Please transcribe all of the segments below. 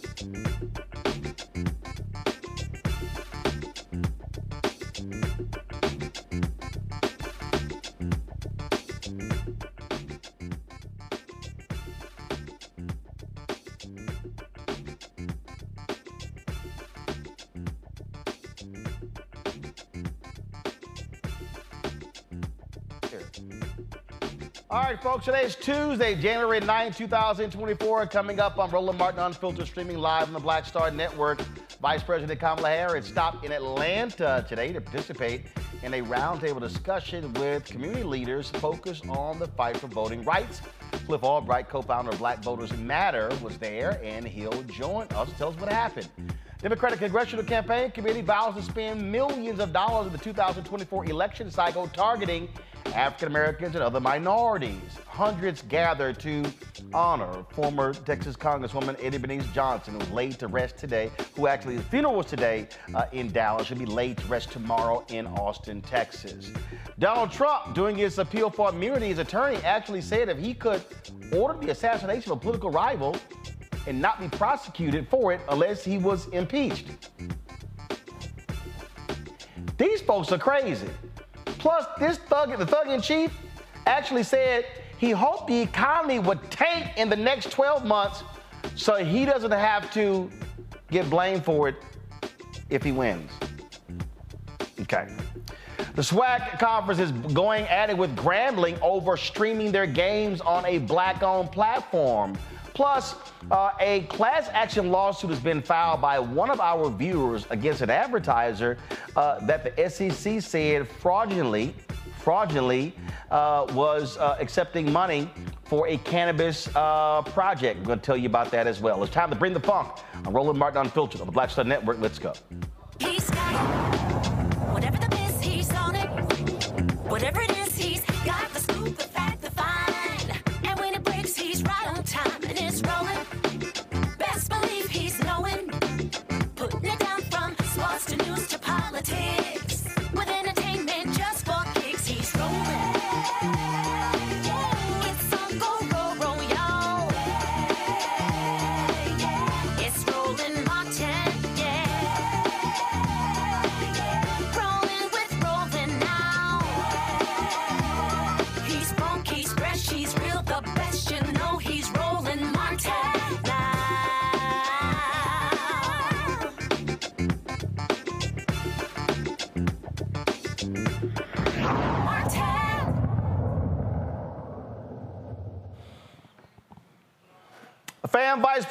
Thank you. Right, folks, today is Tuesday, January 9, 2024. Coming up on Roland Martin Unfiltered, streaming live on the Black Star Network. Vice President Kamala Harris stopped in Atlanta today to participate in a roundtable discussion with community leaders focused on the fight for voting rights. Cliff Albright, co-founder of Black Voters Matter, was there, and he'll join us to tell us what happened. Democratic Congressional Campaign Committee vows to spend millions of dollars in the 2024 election cycle targeting African Americans and other minorities. Hundreds gathered to honor former Texas Congresswoman Eddie Bernice Johnson, who was laid to rest today, who actually, the funeral was today uh, in Dallas, should be laid to rest tomorrow in Austin, Texas. Donald Trump, doing his appeal for immunity, his attorney actually said if he could order the assassination of a political rival and not be prosecuted for it unless he was impeached. These folks are crazy. Plus, this thug, the thug in chief, actually said he hoped the economy would tank in the next 12 months so he doesn't have to get blamed for it if he wins. Okay. The SWAC conference is going at it with Grambling over streaming their games on a black owned platform. Plus, uh, a class action lawsuit has been filed by one of our viewers against an advertiser uh, that the SEC said fraudulently, fraudulently uh, was uh, accepting money for a cannabis uh, project. I'm going to tell you about that as well. It's time to bring the funk. I'm Roland Martin Unfiltered on the Black Star Network. Let's go. Whatever the he's on it. Whatever it is, Best believe he's knowing. Putting it down from sports to news to politics.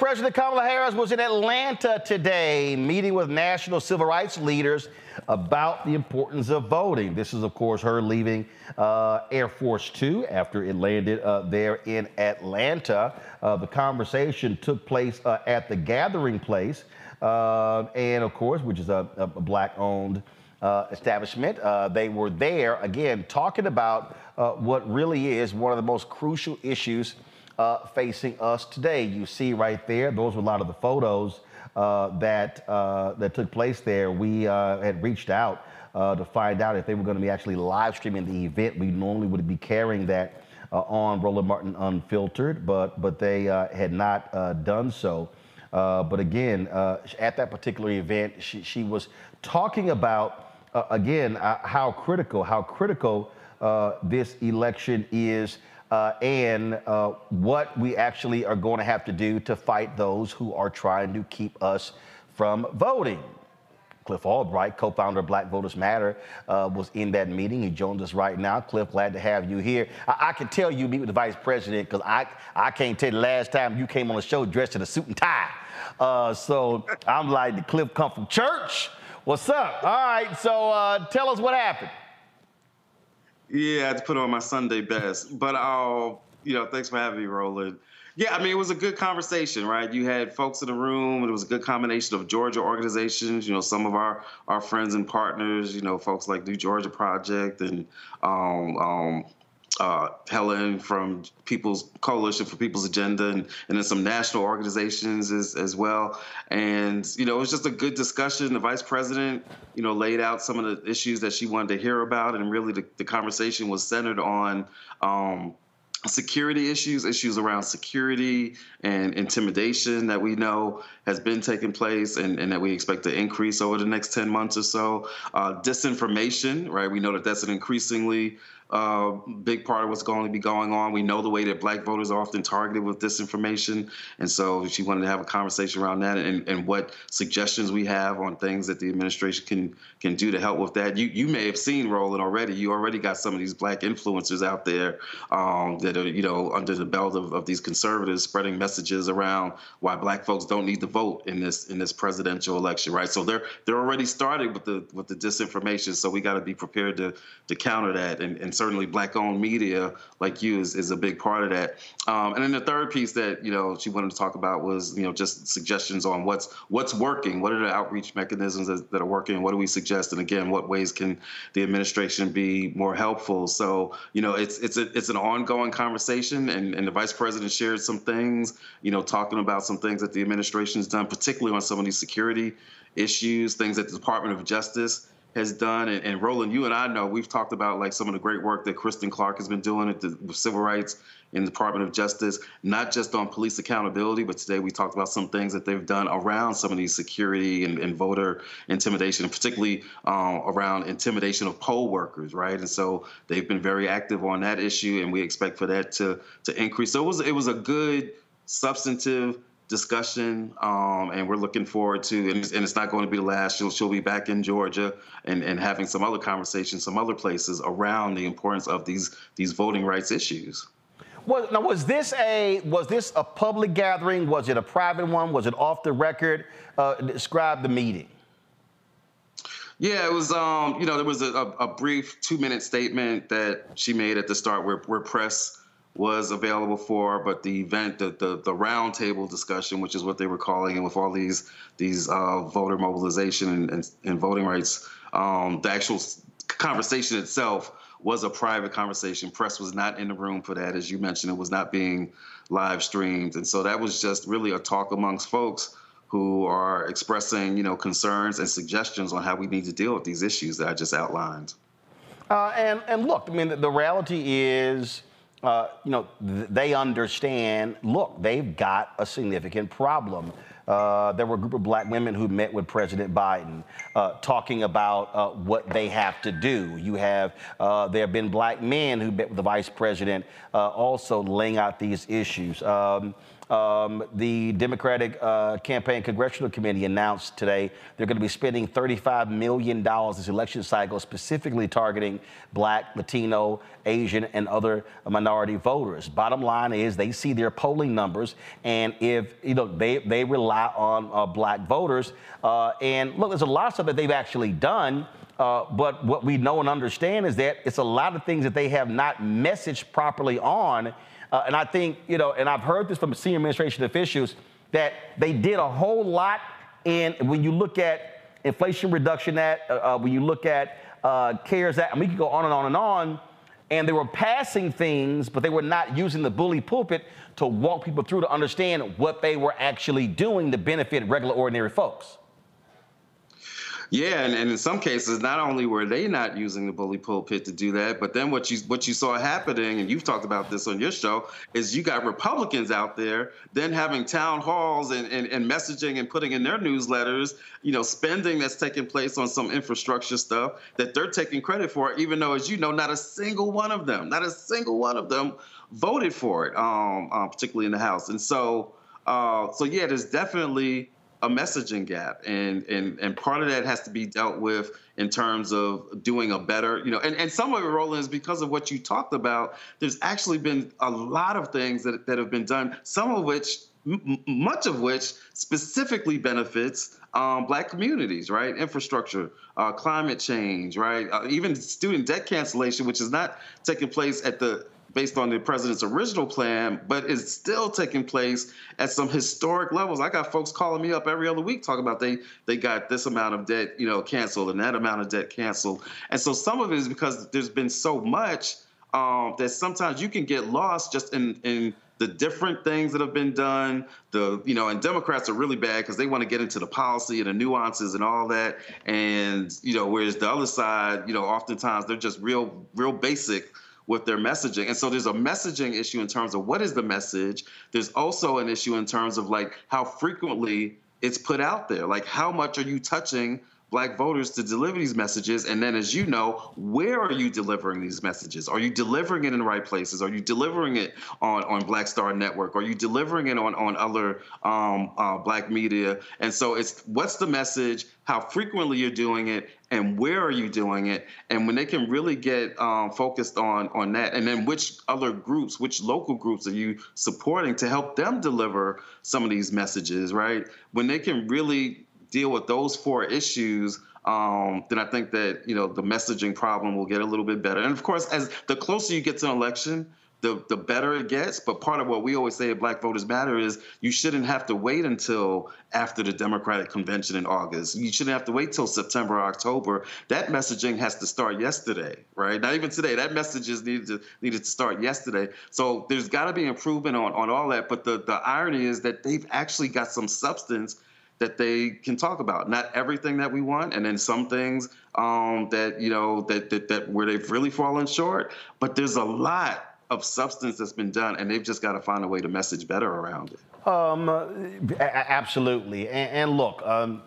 President Kamala Harris was in Atlanta today, meeting with national civil rights leaders about the importance of voting. This is, of course, her leaving uh, Air Force Two after it landed uh, there in Atlanta. Uh, the conversation took place uh, at the Gathering Place, uh, and of course, which is a, a black-owned uh, establishment. Uh, they were there again talking about uh, what really is one of the most crucial issues uh, facing us today. You see right there, those were a lot of the photos uh, that uh, that took place there. We uh, had reached out uh, to find out if they were going to be actually live streaming the event. We normally would be carrying that on Roland Martin Unfiltered, but but they had not done so. But again, at that particular event, she, she was talking about uh, again uh, how critical how critical uh, this election is. Uh, and uh, what we actually are going to have to do to fight those who are trying to keep us from voting. Cliff Albright, co-founder of Black Voters Matter, uh, was in that meeting. He joins us right now. Cliff, glad to have you here. I, I can tell you meet with the vice president because I, I can't tell the last time you came on the show dressed in a suit and tie. Uh, so I'm like, the Cliff come from church. What's up? All right, so uh, tell us what happened. Yeah, I had to put on my Sunday best. But uh, you know, thanks for having me, Roland. Yeah, I mean, it was a good conversation, right? You had folks in the room, and it was a good combination of Georgia organizations, you know, some of our our friends and partners, you know, folks like New Georgia Project and um, um, uh, Helen from People's Coalition for People's Agenda, and, and then some national organizations as, as well. And, you know, it was just a good discussion. The vice president, you know, laid out some of the issues that she wanted to hear about. And really, the, the conversation was centered on um, security issues, issues around security and intimidation that we know has been taking place and, and that we expect to increase over the next 10 months or so. Uh, disinformation, right? We know that that's an increasingly uh, big part of what's going to be going on. We know the way that black voters are often targeted with disinformation. And so she wanted to have a conversation around that and, and what suggestions we have on things that the administration can can do to help with that. You you may have seen Roland already. You already got some of these black influencers out there um, that are, you know, under the belt of, of these conservatives spreading messages around why black folks don't need to vote in this in this presidential election, right? So they're they're already starting with the with the disinformation. So we got to be prepared to to counter that and, and certainly black-owned media like you is, is a big part of that. Um, and then the third piece that you know she wanted to talk about was you know just suggestions on what's what's working, what are the outreach mechanisms that, that are working, what do we suggest, and again, what ways can the administration be more helpful? So you know it's it's a, it's an ongoing conversation, and, and the vice president shared some things, you know, talking about some things that the administration has done, particularly on some of these security issues, things that the Department of Justice has done. And, and, Roland, you and I know we've talked about like some of the great work that Kristen Clarke has been doing at the civil rights in the Department of Justice, not just on police accountability, but today we talked about some things that they've done around some of these security and, and voter intimidation, and particularly um, around intimidation of poll workers, right? And so they've been very active on that issue, and we expect for that to to increase. So it was it was a good substantive discussion, um, and we're looking forward to. And it's, and it's, not going to be the last. She'll she'll be back in Georgia and, and having some other conversations, some other places around the importance of these these voting rights issues. Was, now, was this a was this a public gathering? Was it a private one? Was it off the record? Uh, describe the meeting. Yeah, it was. Um, you know, there was a, a, brief two minute statement that she made at the start where, where press was available for, but the event, the the, the roundtable discussion, which is what they were calling, and with all these these uh, voter mobilization and, and, and voting rights, um, the actual conversation itself was a private conversation. Press was not in the room for that, as you mentioned. It was not being live streamed, and so that was just really a talk amongst folks who are expressing, you know, concerns and suggestions on how we need to deal with these issues that I just outlined. Uh, and and look, I mean, the, the reality is uh, you know, th- they understand, look, they've got a significant problem. Uh, there were a group of black women who met with President Biden uh, talking about uh, what they have to do. You have, uh, there have been black men who met with the vice president uh, also laying out these issues. Um, um, the Democratic uh, Campaign Congressional Committee announced today they're going to be spending $35 million this election cycle, specifically targeting black, Latino, Asian, and other minority voters. Bottom line is they see their polling numbers, and if you know they they rely on uh, black voters. Uh, and look, there's a lot of stuff that they've actually done. Uh, but what we know and understand is that it's a lot of things that they have not messaged properly on uh, and I think, you know, and I've heard this from senior administration officials that they did a whole lot in when you look at Inflation Reduction Act, uh, uh, when you look at uh, CARES Act, and we could go on and on and on. And they were passing things, but they were not using the bully pulpit to walk people through to understand what they were actually doing to benefit regular, ordinary folks. Yeah, and, and in some cases, not only were they not using the bully pulpit to do that, but then what you what you saw happening, and you've talked about this on your show, is you got Republicans out there then having town halls and, and, and messaging and putting in their newsletters, you know, spending that's taking place on some infrastructure stuff that they're taking credit for, even though, as you know, not a single one of them, not a single one of them voted for it, um, uh, particularly in the House. And so, uh, so yeah, there's definitely a messaging gap. And and and part of that has to be dealt with in terms of doing a better you know and, and some of it roland is because of what you talked about. There's actually been a lot of things that, that have been done some of which m- much of which specifically benefits um, black communities right? Infrastructure uh, climate change right? Uh, even student debt cancellation which is not taking place at the based on the president's original plan, but it's still taking place at some historic levels. I got folks calling me up every other week talking about they they got this amount of debt, you know, canceled and that amount of debt canceled. And so some of it is because there's been so much um, that sometimes you can get lost just in in the different things that have been done. The you know, and Democrats are really bad because they want to get into the policy and the nuances and all that. And you know, whereas the other side, you know, oftentimes they're just real real basic with their messaging. And so there's a messaging issue in terms of what is the message. There's also an issue in terms of like how frequently it's put out there. Like how much are you touching black voters to deliver these messages? And then as you know where are you delivering these messages? Are you delivering it in the right places? Are you delivering it on, on black star network? Are you delivering it on, on other um, uh, black media? And so it's what's the message? How frequently you're doing it and where are you doing it and when they can really get um, focused on on that and then which other groups which local groups are you supporting to help them deliver some of these messages right when they can really deal with those four issues, um, then I think that you know the messaging problem will get a little bit better. And of course, as the closer you get to an election, the the better it gets. But part of what we always say at Black Voters Matter is you shouldn't have to wait until after the Democratic convention in August. You shouldn't have to wait till September or October. That messaging has to start yesterday, right? Not even today. That message is needed to needed to start yesterday. So there's got to be improvement on on all that. But the the irony is that they've actually got some substance that they can talk about. Not everything that we want, and then some things um, that you know that, that that where they've really fallen short. But there's a lot of substance that's been done, and they've just got to find a way to message better around it. Um, absolutely. And, and look, um,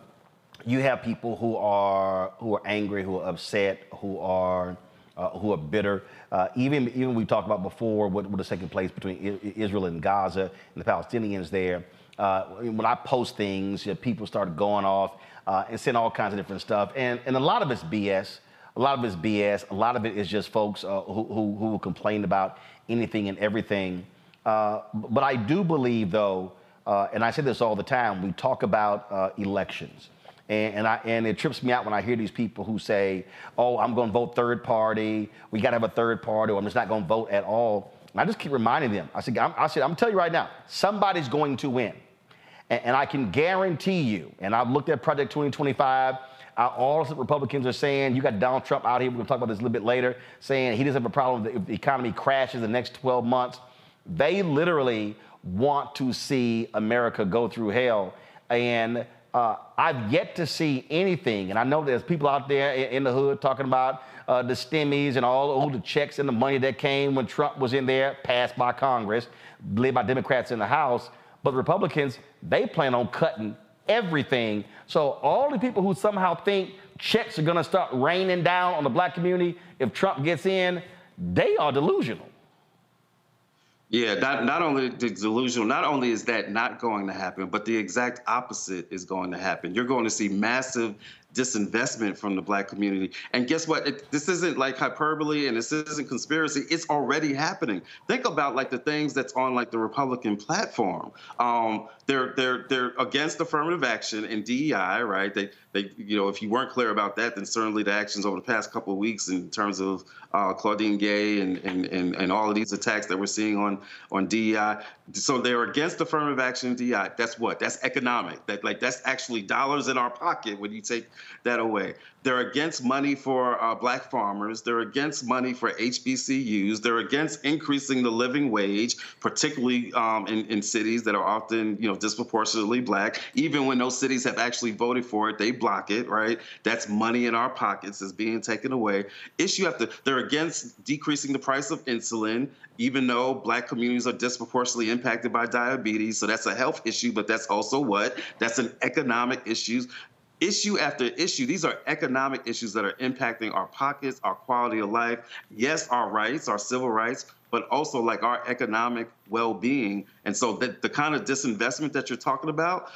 you have people who are who are angry, who are upset, who are uh, who are bitter. Uh, even even we talked about before what, what is taking place between Israel and Gaza and the Palestinians there uh, when I post things, you know, people start going off uh, and saying all kinds of different stuff. And, and a lot of it's BS. A lot of it's BS. A lot of it is just folks uh, who, who, who complain about anything and everything. Uh, but I do believe, though, uh, and I say this all the time, we talk about uh, elections. And, and, I, and it trips me out when I hear these people who say, oh, I'm going to vote third party. We got to have a third party, or I'm just not going to vote at all. And I just keep reminding them. I said, I'm, I said, I'm telling you right now, somebody's going to win. And, and I can guarantee you, and I've looked at Project 2025, uh, all the Republicans are saying, you got Donald Trump out here, we're gonna talk about this a little bit later, saying he doesn't have a problem if the economy crashes the next 12 months. They literally want to see America go through hell. And uh, I've yet to see anything, and I know there's people out there in, in the hood talking about uh, the stimmies and all, all the checks and the money that came when Trump was in there, passed by Congress, led by Democrats in the House. But Republicans, they plan on cutting everything. So all the people who somehow think checks are going to start raining down on the black community if Trump gets in, they are delusional. Yeah, not, not only delusional, not only is that not going to happen, but the exact opposite is going to happen. You're going to see massive disinvestment from the black community. And guess what? It, this isn't like hyperbole and this isn't conspiracy. It's already happening. Think about like the things that's on like the Republican platform. Um, they're they're they're against affirmative action and DEI, right? They they you know if you weren't clear about that, then certainly the actions over the past couple of weeks in terms of uh, Claudine Gay and, and and and all of these attacks that we're seeing on on DEI. So they're against affirmative action and DEI. That's what? That's economic. That like that's actually dollars in our pocket when you take that away. They're against money for uh, black farmers. They're against money for HBCUs. They're against increasing the living wage, particularly um, in, in cities that are often, you know, disproportionately black. Even when those cities have actually voted for it, they block it, right? That's money in our pockets is being taken away. Issue after they're against decreasing the price of insulin, even though black communities are disproportionately impacted by diabetes. So that's a health issue, but that's also what? That's an economic issue issue after issue, these are economic issues that are impacting our pockets, our quality of life, yes, our rights, our civil rights, but also like our economic well-being. And so the, the kind of disinvestment that you're talking about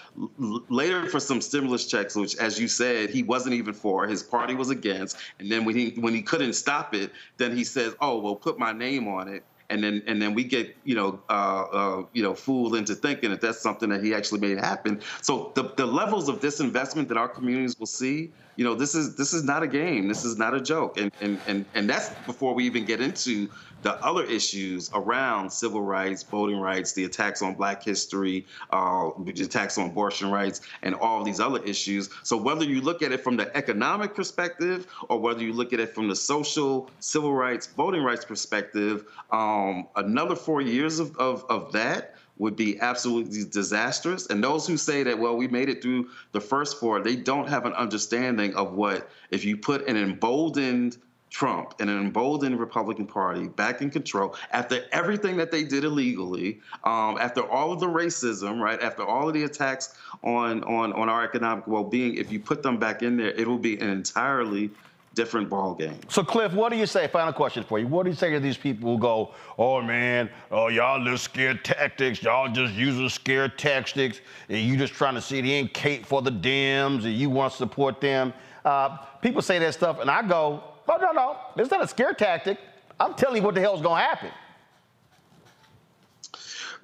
later for some stimulus checks, which as you said, he wasn't even for, his party was against. And then when he when he couldn't stop it, then he says, oh, well, put my name on it and then and then we get you know uh, uh, you know fooled into thinking that that's something that he actually made happen. So the the levels of disinvestment that our communities will see, you know, this is this is not a game. This is not a joke, and and and and that's before we even get into the other issues around civil rights, voting rights, the attacks on Black history, uh, the attacks on abortion rights, and all these other issues. So whether you look at it from the economic perspective or whether you look at it from the social, civil rights, voting rights perspective, um, another four years of, of, of that would be absolutely disastrous. And those who say that, well, we made it through the first four, they don't have an understanding of what, if you put an emboldened Trump and an emboldened Republican Party back in control after everything that they did illegally, um, after all of the racism, right? After all of the attacks on on on our economic well-being, if you put them back in there, it will be an entirely different ball game. So, Cliff, what do you say? Final question for you. What do you say to these people who go, "Oh man, oh y'all just scared tactics. Y'all just using scare tactics, and you just trying to see the end Kate for the Dems, and you want to support them." Uh, people say that stuff, and I go, "Oh no, no, it's not a scare tactic. I'm telling you what the hell's to happen."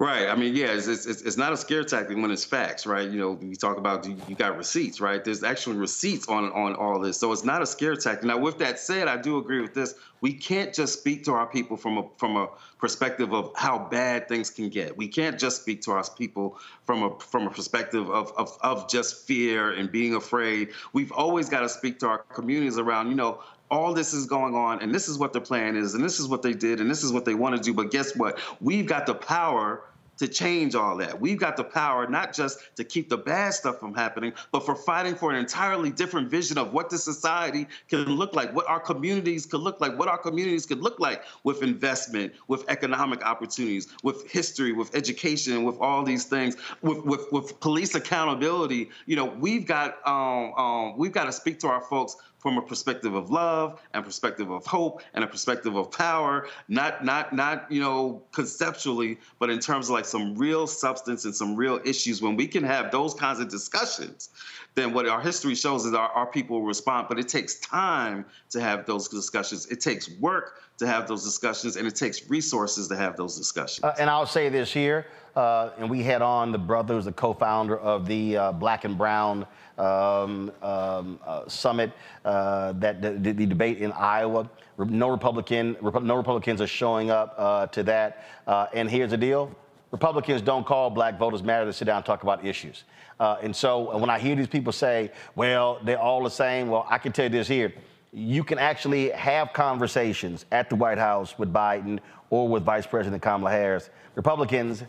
Right. I mean, yeah, it's, it's, it's not a scare tactic when it's facts, right? You know, you talk about you, you got receipts, right? There's actually receipts on on all this, so it's not a scare tactic. Now, with that said, I do agree with this. We can't just speak to our people from a from a perspective of how bad things can get. We can't just speak to our people from a from a perspective of of, of just fear and being afraid. We've always got to speak to our communities around, you know, all this is going on and this is what their plan is and this is what they did and this is what they want to do but guess what we've got the power to change all that. We've got the power not just to keep the bad stuff from happening, but for fighting for an entirely different vision of what the society can look like, what our communities could look like, what our communities could look like with investment, with economic opportunities, with history, with education, with all these things, with with, with police accountability. You know, we've got um, um, we've got to speak to our folks from a perspective of love and perspective of hope and a perspective of power not not not you know conceptually but in terms of like some real substance and some real issues. When we can have those kinds of discussions then what our history shows is our, our people respond. But it takes time to have those discussions. It takes work to have those discussions and it takes resources to have those discussions. Uh, and i'll say this here uh, and we had on the brother who's the co-founder of the uh, black and brown um, um, uh, summit, uh, that the, the, debate in Iowa. No Republican, no Republicans are showing up uh, to that. Uh, and here's the deal: Republicans don't call Black Voters Matter to sit down and talk about issues. Uh, and so when I hear these people say, "Well, they're all the same," well, I can tell you this here: you can actually have conversations at the White House with Biden or with Vice President Kamala Harris. Republicans,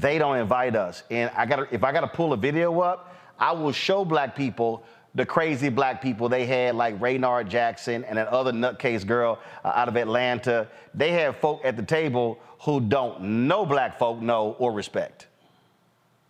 they don't invite us. And I got if I got to pull a video up I will show black people the crazy black people they had, like Raynard Jackson and that other nutcase girl uh, out of Atlanta. They have folk at the table who don't know black folk know or respect.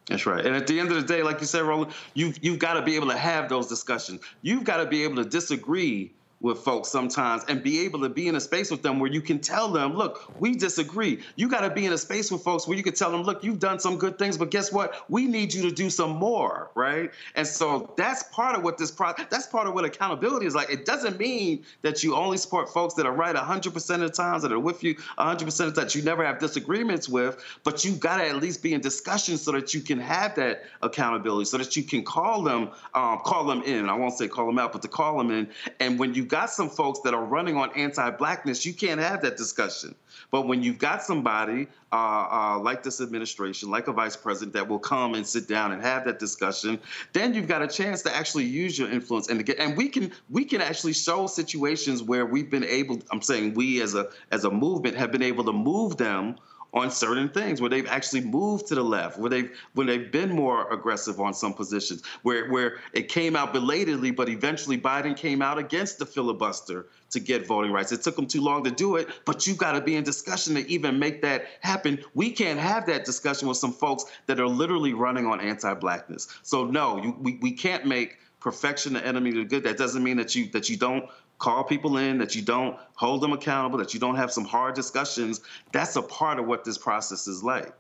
That's right. And at the end of the day, like you said, Roland, you've, you've got to be able to have those discussions. You've got to be able to disagree with folks sometimes and be able to be in a space with them where you can tell them, look, we disagree. You got to be in a space with folks where you can tell them, look, you've done some good things, but guess what? We need you to do some more, right? And so that's part of what this pro that's part of what accountability is like. It doesn't mean that you only support folks that are right 100% of the times that are with you 100% of that you never have disagreements with, but you've got to at least be in discussion so that you can have that accountability, so that you can call them, um, call them in. I won't say call them out, but to call them in. And when you got some folks that are running on anti-blackness, you can't have that discussion. But when you've got somebody uh, uh, like this administration, like a vice president, that will come and sit down and have that discussion, then you've got a chance to actually use your influence and to get. And we can we can actually show situations where we've been able. I'm saying we as a as a movement have been able to move them on certain things where they've actually moved to the left, where they've when they've been more aggressive on some positions, where where it came out belatedly, but eventually Biden came out against the filibuster to get voting rights. It took them too long to do it, but you got to be in discussion to even make that happen. We can't have that discussion with some folks that are literally running on anti-blackness. So no, you, we we can't make perfection the enemy of the good. That doesn't mean that you that you don't call people in, that you don't hold them accountable, that you don't have some hard discussions. That's a part of what this process is like.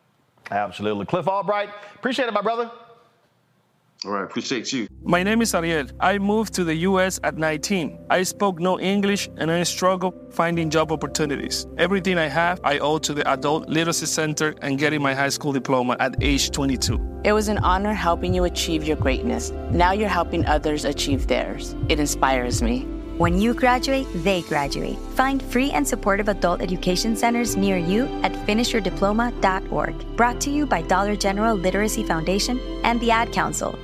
Absolutely. Cliff Albright, appreciate it, my brother. All right, appreciate you. My name is Ariel. I moved to the US at 19. I spoke no English and I struggled finding job opportunities. Everything I have, I owe to the Adult Literacy Center and getting my high school diploma at age 22. It was an honor helping you achieve your greatness. Now you're helping others achieve theirs. It inspires me. When you graduate, they graduate. Find free and supportive adult education centers near you at finishyourdiploma.org. Brought to you by Dollar General Literacy Foundation and the Ad Council.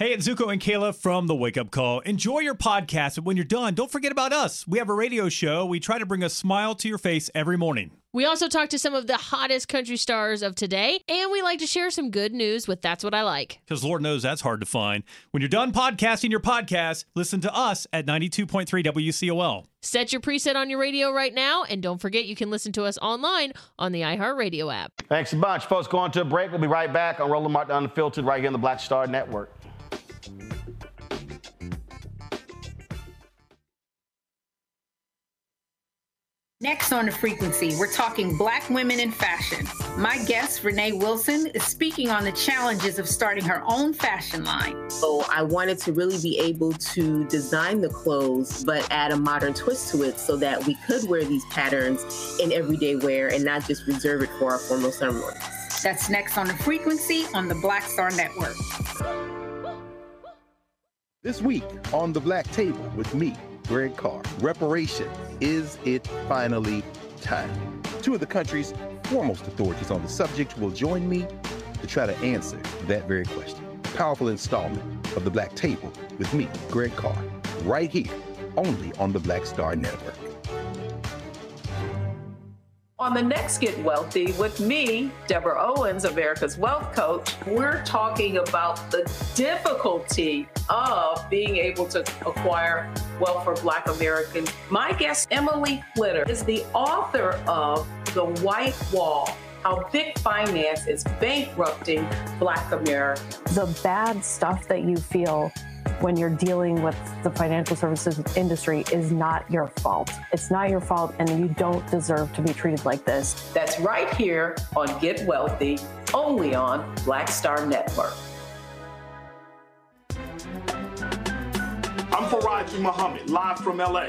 Hey, it's Zuko and Kayla from The Wake Up Call. Enjoy your podcast, but when you're done, don't forget about us. We have a radio show. We try to bring a smile to your face every morning. We also talk to some of the hottest country stars of today, and we like to share some good news with That's What I Like. Because Lord knows that's hard to find. When you're done podcasting your podcast, listen to us at 92.3 WCOL. Set your preset on your radio right now, and don't forget you can listen to us online on the iHeartRadio app. Thanks a bunch, folks. Going to a break. We'll be right back on Roland Martin Unfiltered right here on the Black Star Network. Next on the frequency, we're talking black women in fashion. My guest, Renee Wilson, is speaking on the challenges of starting her own fashion line. So I wanted to really be able to design the clothes, but add a modern twist to it so that we could wear these patterns in everyday wear and not just reserve it for our formal ceremonies. That's next on the frequency on the Black Star Network. This week on the Black Table with me, Greg Carr, reparation. Is it finally time? Two of the country's foremost authorities on the subject will join me to try to answer that very question. Powerful installment of the Black Table with me, Greg Carr, right here, only on the Black Star Network. On the next Get Wealthy with me, Deborah Owens, America's Wealth Coach, we're talking about the difficulty of being able to acquire wealth for Black Americans. My guest, Emily Flitter, is the author of The White Wall how big finance is bankrupting Black America. The bad stuff that you feel when you're dealing with the financial services industry is not your fault. It's not your fault, and you don't deserve to be treated like this. That's right here on Get Wealthy, only on Black Star Network. I'm Faraji Muhammad, live from LA.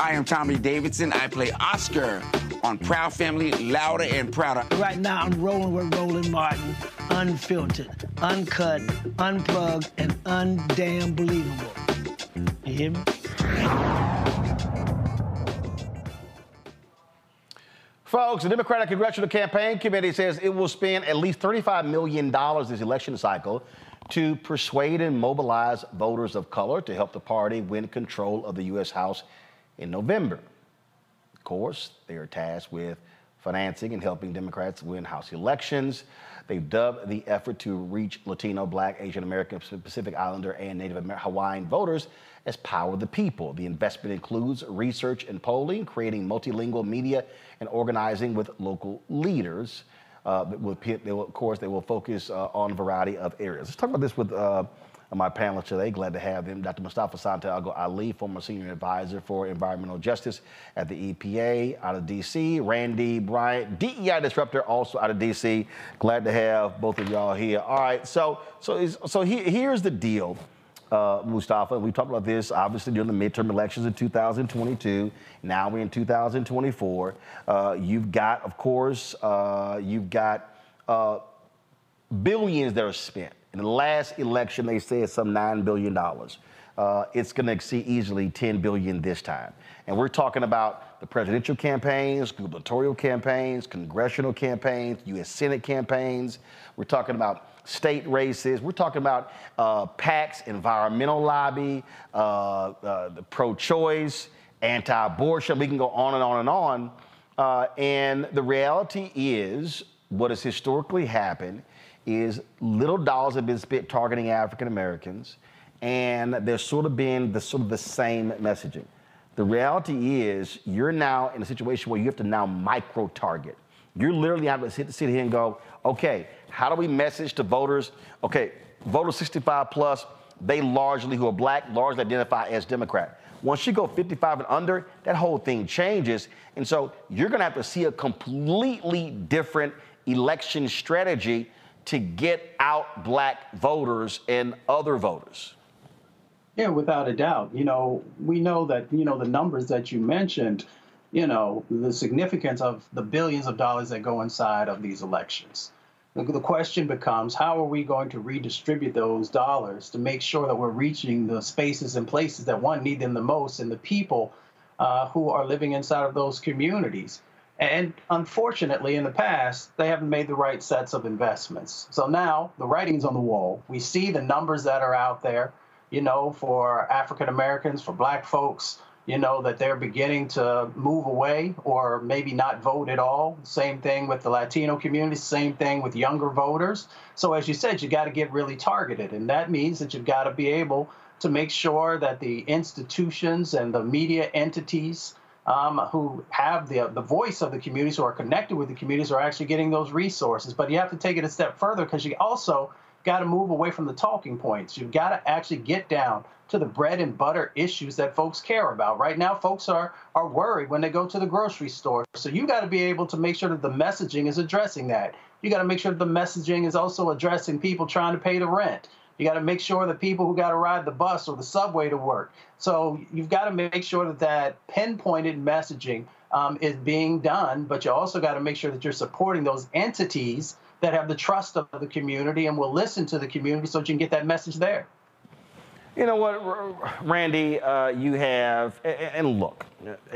I am Tommy Davidson. I play Oscar on Proud Family, Louder and Prouder. Right now, I'm rolling with Roland Martin, unfiltered, uncut, unplugged, and undamn believable. You hear me? Folks, the Democratic Congressional Campaign Committee says it will spend at least $35 million this election cycle to persuade and mobilize voters of color to help the party win control of the U.S. House in November. Of course, they are tasked with financing and helping Democrats win House elections. They've dubbed the effort to reach Latino, Black, Asian American, Pacific Islander, and Native Hawaiian voters as Power of the People. The investment includes research and polling, creating multilingual media, and organizing with local leaders. Uh, will, of course, they will focus uh, on a variety of areas. Let's talk about this with uh, my panelists today. Glad to have them. Dr. Mustafa Santiago Ali, former senior advisor for environmental justice at the EPA out of D.C. Randy Bryant, DEI disruptor, also out of D.C. Glad to have both of y'all here. All right, so so so he, here's the deal. Uh, Mustafa, we talked about this obviously during the midterm elections in 2022. Now we're in 2024. Uh, you've got, of course, uh, you've got uh, billions that are spent. In the last election, they said some $9 billion. Uh, it's going to exceed easily 10 billion this time. And we're talking about the presidential campaigns, gubernatorial campaigns, congressional campaigns, U.S. Senate campaigns. We're talking about state races. We're talking about uh, PACs, environmental lobby, uh, uh, the pro-choice, anti-abortion. We can go on and on and on. Uh, and the reality is, what has historically happened is little dollars have been spent targeting African Americans, and there's sort of been the sort of the same messaging. The reality is, you're now in a situation where you have to now micro target. You're literally having to sit, sit here and go, okay, how do we message to voters? Okay, voters 65 plus, they largely, who are black, largely identify as Democrat. Once you go 55 and under, that whole thing changes. And so you're going to have to see a completely different election strategy to get out black voters and other voters. Yeah, without a doubt. You know, we know that, you know, the numbers that you mentioned, you know, the significance of the billions of dollars that go inside of these elections. The, question becomes how are we going to redistribute those dollars to make sure that we're reaching the spaces and places that one need them the most and the people uh, who are living inside of those communities? And unfortunately, in the past, they haven't made the right sets of investments. So now the writing's on the wall. We see the numbers that are out there, you know, for African Americans, for black folks, you know, that they're beginning to move away or maybe not vote at all. Same thing with the Latino community, same thing with younger voters. So, as you said, you got to get really targeted. And that means that you've got to be able to make sure that the institutions and the media entities um, who have the, the voice of the communities, who are connected with the communities, are actually getting those resources. But you have to take it a step further because you also got to move away from the talking points. You've got to actually get down to the bread and butter issues that folks care about. Right now, folks are are worried when they go to the grocery store. So you got to be able to make sure that the messaging is addressing that. You got to make sure that the messaging is also addressing people trying to pay the rent. You got to make sure that people who got to ride the bus or the subway to work. So you've got to make sure that that pinpointed messaging um, is being done, but you also got to make sure that you're supporting those entities that have the trust of the community and will listen to the community so that you can get that message there. You know what, Randy, uh, you have, and look,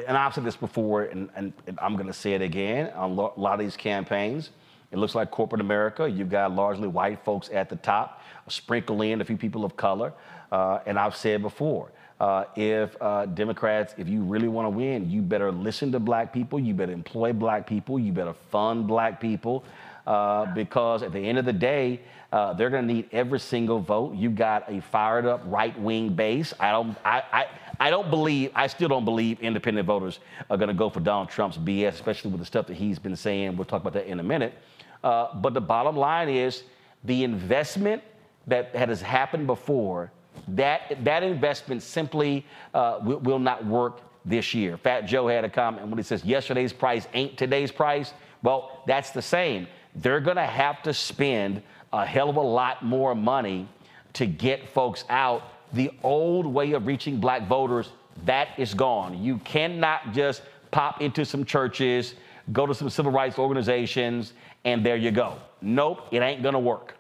and I've said this before, and, and, and I'm going to say it again on a lot of these campaigns. It looks like corporate America. You've got largely white folks at the top sprinkle in a few people of color. Uh, and I've said before, uh, if uh, Democrats, if you really want to win, you better listen to black people, you better employ black people, you better fund black people, uh, because at the end of the day, uh, they're going to need every single vote. You've got a fired up right wing base. I don't, I, I, I don't believe, I still don't believe independent voters are going to go for Donald Trump's BS, especially with the stuff that he's been saying. We'll talk about that in a minute. Uh, but the bottom line is the investment that has happened before, that, that investment simply uh, will, will not work this year. Fat Joe had a comment when he says yesterday's price ain't today's price. Well, that's the same. They're going to have to spend a hell of a lot more money to get folks out. The old way of reaching black voters, that is gone. You cannot just pop into some churches, go to some civil rights organizations, and there you go. Nope, it ain't going to work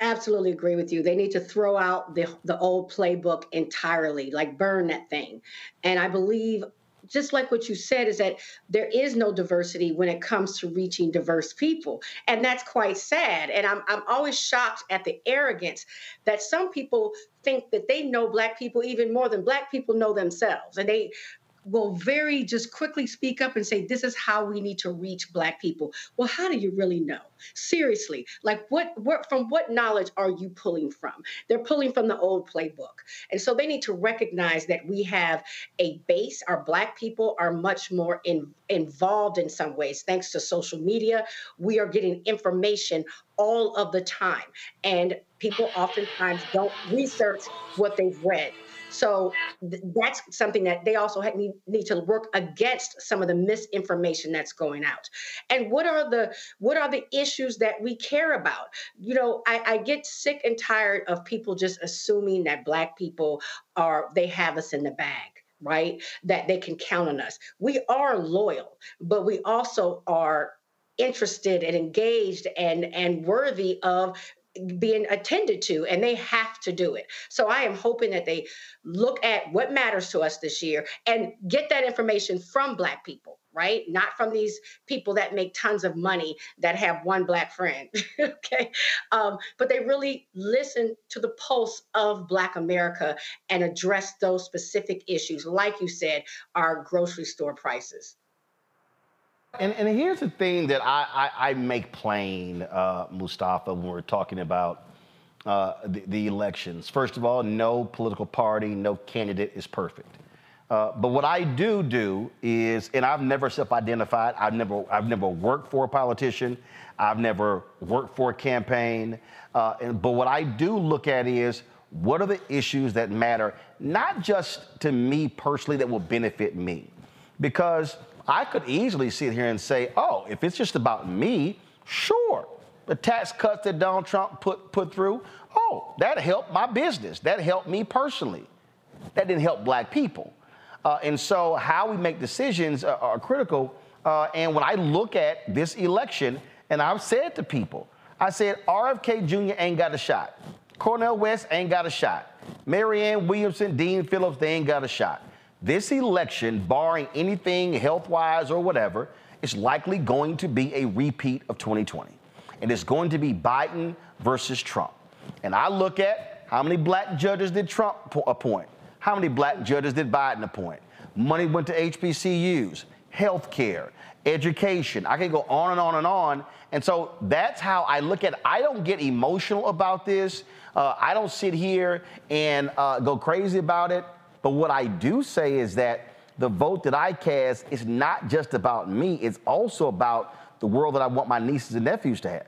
absolutely agree with you. They need to throw out the the old playbook entirely, like burn that thing. And I believe just like what you said is that there is no diversity when it comes to reaching diverse people and that's quite sad and i'm, I'm always shocked at the arrogance that some people think that they know black people even more than black people know themselves and they will very just quickly speak up and say this is how we need to reach black people well how do you really know Seriously, like what, what from what knowledge are you pulling from? They're pulling from the old playbook. And so they need to recognize that we have a base. Our Black people are much more in, involved in some ways. Thanks to social media, we are getting information all of the time. And people oftentimes don't research what they've read. So th- that's something that they also need, need to work against some of the misinformation that's going out. And what are the what are the issues that we care about? You know, I, I get sick and tired of people just assuming that black people are they have us in the bag right? That they can count on us. We are loyal, but we also are interested and engaged and and worthy of being attended to and they have to do it. So i am hoping that they look at what matters to us this year and get that information from black people right? Not from these people that make tons of money that have one black friend okay? Um, but they really listen to the pulse of black america and address those specific issues. Like you said our grocery store prices And, and here's the thing that I, I, I make plain, uh, Mustafa, when we're talking about uh, the, the elections. First of all, no political party, no candidate is perfect. Uh, but what I do do is, and I've never self-identified. I've never, I've never worked for a politician. I've never worked for a campaign. Uh, and, but what I do look at is, what are the issues that matter, not just to me personally, that will benefit me, because I could easily sit here and say, oh, if it's just about me, sure. The tax cuts that Donald Trump put, put through, oh, that helped my business. That helped me personally. That didn't help black people. Uh, and so, how we make decisions are, are critical. Uh, and when I look at this election, and I've said to people, I said, RFK Jr. ain't got a shot. Cornel West ain't got a shot. Marianne Williamson, Dean Phillips, they ain't got a shot. This election, barring anything health wise or whatever, is likely going to be a repeat of 2020. And it's going to be Biden versus Trump. And I look at how many black judges did Trump appoint? How many black judges did Biden appoint? Money went to HBCUs, health care, education. I can go on and on and on. And so that's how I look at. I don't get emotional about this. Uh, I don't sit here and uh, go crazy about it. But what I do say is that the vote that I cast is not just about me, it's also about the world that I want my nieces and nephews to have.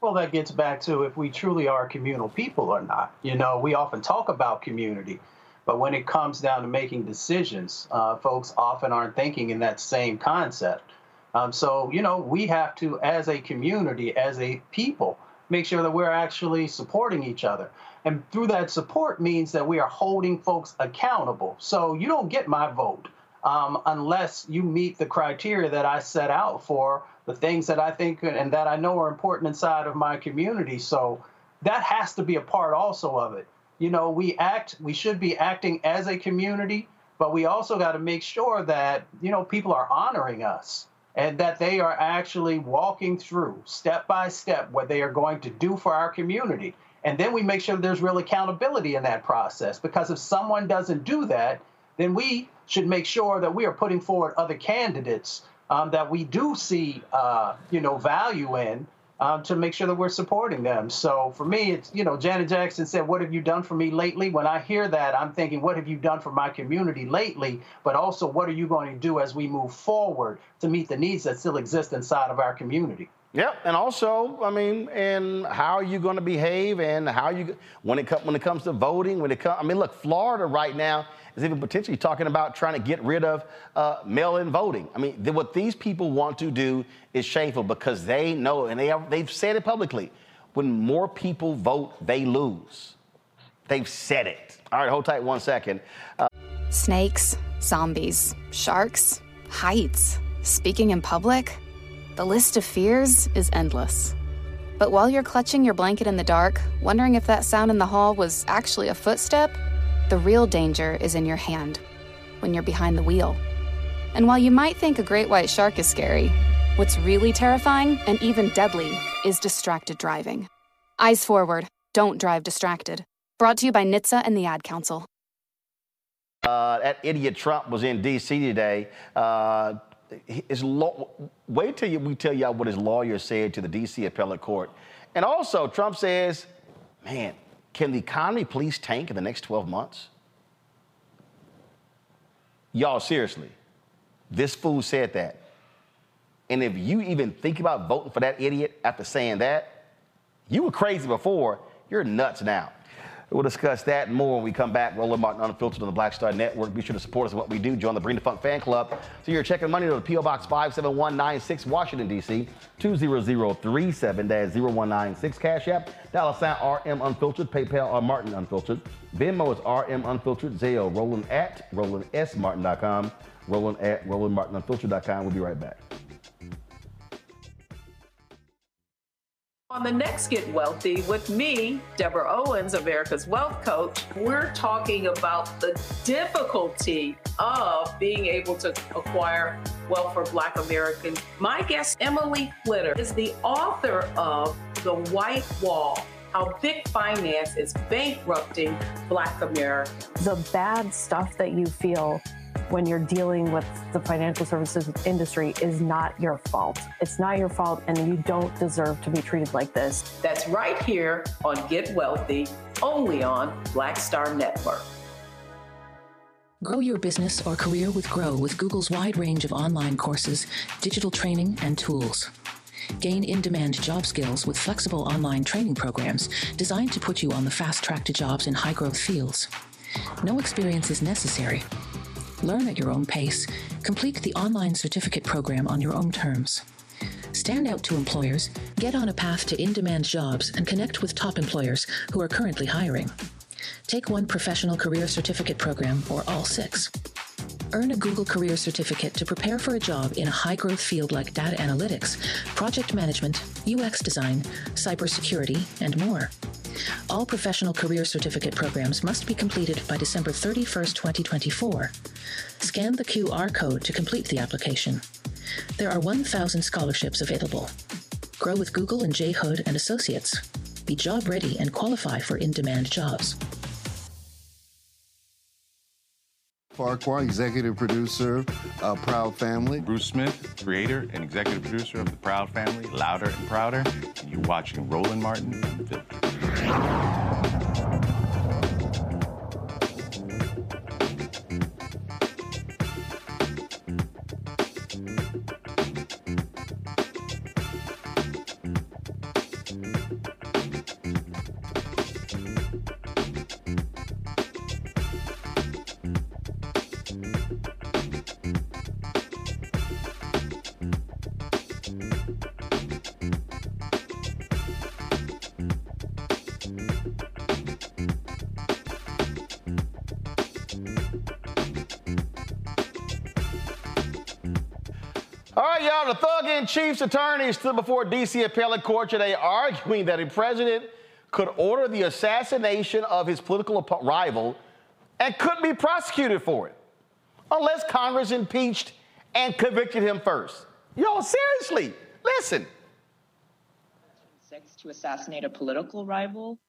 Well, that gets back to if we truly are communal people or not. You know, we often talk about community, but when it comes down to making decisions, uh, folks often aren't thinking in that same concept. Um, so, you know, we have to, as a community, as a people, make sure that we're actually supporting each other. And through that support means that we are holding folks accountable. So you don't get my vote um, unless you meet the criteria that I set out for the things that I think and that I know are important inside of my community. So that has to be a part also of it. You know, we act, we should be acting as a community, but we also got to make sure that, you know, people are honoring us and that they are actually walking through step by step what they are going to do for our community. And then we make sure there's real accountability in that process because if someone doesn't do that, then we should make sure that we are putting forward other candidates um, that we do see, uh, you know, value in um, to make sure that we're supporting them. So for me, it's, you know, Janet Jackson said, What have you done for me lately? When I hear that, I'm thinking, What have you done for my community lately? But also, what are you going to do as we move forward to meet the needs that still exist inside of our community? Yep, and also, I mean, and how are you going to behave, and how you when it comes when it comes to voting, when it comes. I mean, look, Florida right now is even potentially talking about trying to get rid of uh, mail-in voting. I mean, th- what these people want to do is shameful because they know, and they have, they've said it publicly. When more people vote, they lose. They've said it. All right, hold tight one second. Uh, Snakes, zombies, sharks, heights, speaking in public. The list of fears is endless. But while you're clutching your blanket in the dark, wondering if that sound in the hall was actually a footstep, the real danger is in your hand when you're behind the wheel. And while you might think a great white shark is scary, what's really terrifying and even deadly is distracted driving. Eyes forward, don't drive distracted. Brought to you by NHTSA and the Ad Council. Uh, that idiot Trump was in D.C. today. Uh, his law. Wait till you, we tell y'all what his lawyer said to the D.C. appellate court. And also, Trump says, man, can the economy please tank in the next 12 months? Y'all, seriously, this fool said that. And if you even think about voting for that idiot after saying that, you were crazy before, you're nuts now. We'll discuss that and more when we come back. Roland Martin Unfiltered on the Black Star Network. Be sure to support us in what we do. Join the Bring the Funk fan club. So you're checking money to the P.O. Box 57196, Washington, D.C. 20037 0196. Cash App, dollar sign RM Unfiltered. PayPal or Martin Unfiltered. Venmo is RM Unfiltered. Zelle, Roland at RolandSMartin.com. Roland at RolandMartinUnfiltered.com. We'll be right back. On the next Get Wealthy with me, Deborah Owens, America's Wealth Coach, we're talking about the difficulty of being able to acquire wealth for Black Americans. My guest, Emily Flitter, is the author of The White Wall How Big Finance is Bankrupting Black Americans. The bad stuff that you feel when you're dealing with the financial services industry is not your fault. It's not your fault, and you don't deserve to be treated like this. That's right here on Get Wealthy, only on Black Star Network. Grow your business or career with Grow with Google's wide range of online courses, digital training, and tools. Gain in demand job skills with flexible online training programs designed to put you on the fast track to jobs in high growth fields. No experience is necessary. Learn at your own pace. Complete the online certificate program on your own terms. Stand out to employers, get on a path to in demand jobs, and connect with top employers who are currently hiring. Take one professional career certificate program or all six. Earn a Google Career Certificate to prepare for a job in a high growth field like data analytics, project management, UX design, cybersecurity, and more. All professional career certificate programs must be completed by December 31st, 2024. Scan the QR code to complete the application. There are 1,000 scholarships available. Grow with Google and J. Hood and Associates. Be job ready and qualify for in-demand jobs. Farquhar, executive producer of Proud Family. Bruce Smith, creator and executive producer of The Proud Family, Louder and Prouder. And you're watching Roland Martin And Chief's attorney stood before D.C. appellate court today arguing that a president could order the assassination of his political oppo- rival and couldn't be prosecuted for it unless Congress impeached and convicted him first. Y'all, seriously, listen. Six to assassinate a political rival.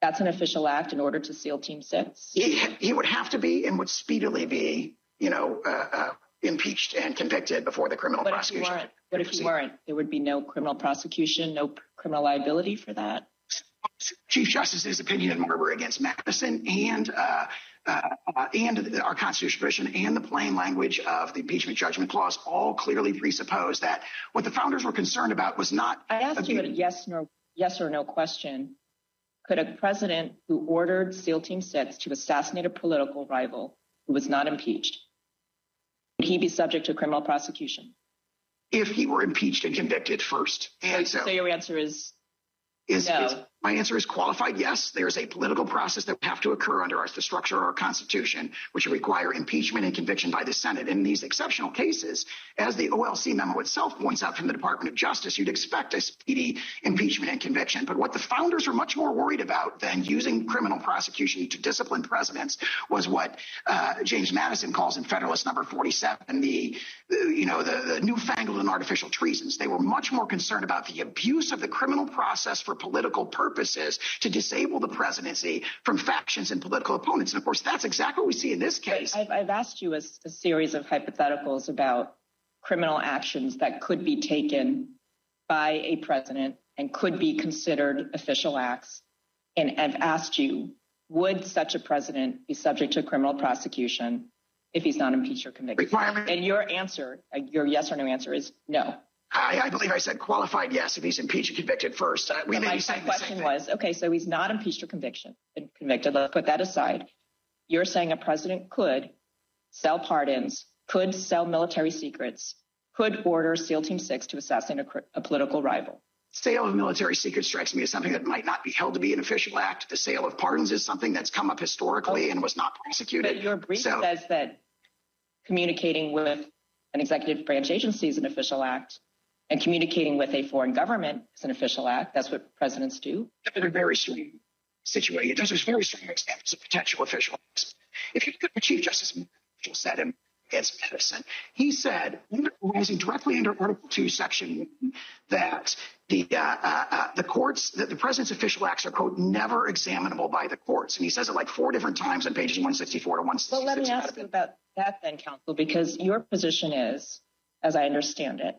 That's an official act in order to SEAL Team Six. he, he would have to be and would speedily be, you know, uh, uh, impeached and convicted before the criminal What if you prosecution. weren't? What if you weren't? There would be no criminal prosecution, no criminal liability for that. Chief Justice's opinion in Marbury against Madison and uh, uh, and our constitutional provision and the plain language of the impeachment judgment clause all clearly presuppose that what the founders were concerned about was not. I asked you a yes or yes or no question. Could a president who ordered SEAL Team Six to assassinate a political rival who was not impeached, would he be subject to criminal prosecution? if he were impeached and convicted first. And so, So your answer is is, no. is- my answer is qualified yes. There's a political process that would have to occur under our, the structure of our Constitution, which would require impeachment and conviction by the Senate. In these exceptional cases, as the OLC memo itself points out from the Department of Justice, you'd expect a speedy impeachment and conviction. But what the founders were much more worried about than using criminal prosecution to discipline presidents was what uh, James Madison calls in Federalist Number 47 the, the you know the, the newfangled and artificial treasons. They were much more concerned about the abuse of the criminal process for political purposes to disable the presidency from factions and political opponents. And of course, that's exactly what we see in this case. I've, I've asked you a series of hypotheticals about criminal actions that could be taken by a president and could be considered official acts, and I've asked you, would such a president be subject to criminal prosecution if he's not impeached or convicted? And your answer, uh, your yes or no answer is no. I, I believe I said qualified yes if he's impeached and convicted first. Uh, we may my, be saying the same question was, okay, so he's not impeached or conviction, convicted. Let's put that aside. You're saying a president could sell pardons, could sell military secrets, could order SEAL Team 6 to assassinate a, a political rival. Sale of military secrets strikes me as something that might not be held to be an official act. The sale of pardons is something that's come up historically and was not prosecuted. But your brief So- says that communicating with an executive branch agency is an official act, and communicating with a foreign government is an official act. That's what presidents do. They're very strong situation. Those are very strong examples of potential official acts. If you look at what Chief Justice said in against Madison, he said, rising directly under Article 2, Section 1, that the, uh, uh, uh, the courts, that the president's official acts are, quote, never examinable by the courts. And he says it like four different times on pages 164 to 166. Well, let me ask you about that then, counsel, because your position is, as I understand it,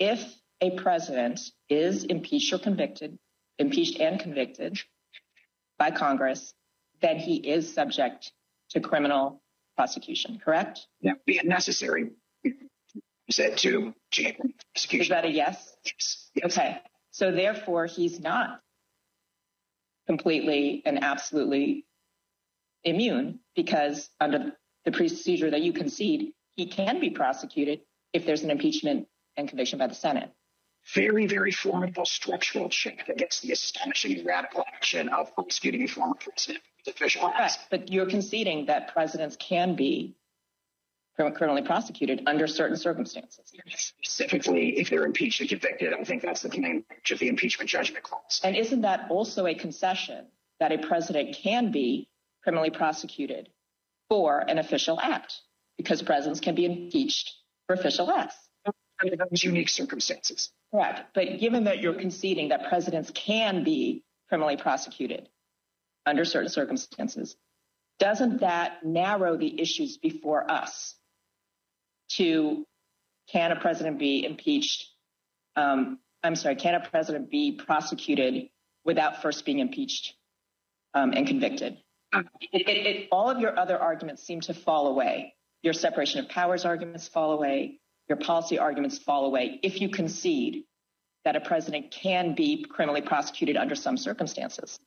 if a president is impeached or convicted, impeached and convicted by Congress, then he is subject to criminal prosecution, correct? That would be a necessary, said to chamber prosecution. Is that a yes? Okay. So therefore, he's not completely and absolutely immune because under the procedure that you concede, he can be prosecuted if there's an impeachment and conviction by the Senate. very, very formidable structural check against the astonishing radical action of prosecuting a former president with official acts. Correct. But you're conceding that presidents can be crim- criminally prosecuted under certain circumstances. Specifically, if they're impeached and convicted, I think that's the main branch of the impeachment judgment clause. And isn't that also a concession that a president can be criminally prosecuted for an official act? Because presidents can be impeached for official acts. Under those unique circumstances. Correct. But given that you're conceding that presidents can be criminally prosecuted under certain circumstances, doesn't that narrow the issues before us to can a president be impeached? Um, I'm sorry, can a president be prosecuted without first being impeached um, and convicted? It, it, it, all of your other arguments seem to fall away. Your separation of powers arguments fall away. Your policy arguments fall away if you concede that a president can be criminally prosecuted under some circumstances.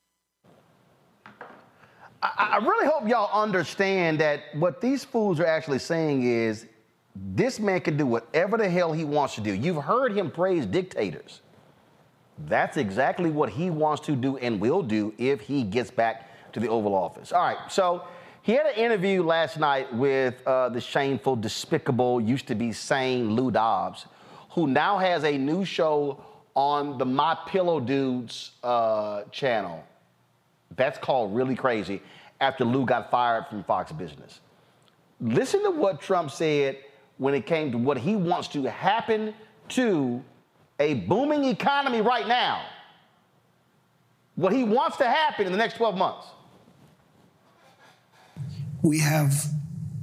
I, I really hope y'all understand that what these fools are actually saying is this man can do whatever the hell he wants to do. You've heard him praise dictators. That's exactly what he wants to do and will do if he gets back to the Oval Office. All right, so he had an interview last night with uh, the shameful, despicable, used to be sane Lou Dobbs, who now has a new show on the My Pillow Dudes uh, channel. That's called Really Crazy after Lou got fired from Fox Business. Listen to what Trump said when it came to what he wants to happen to a booming economy right now. What he wants to happen in the next 12 months. We have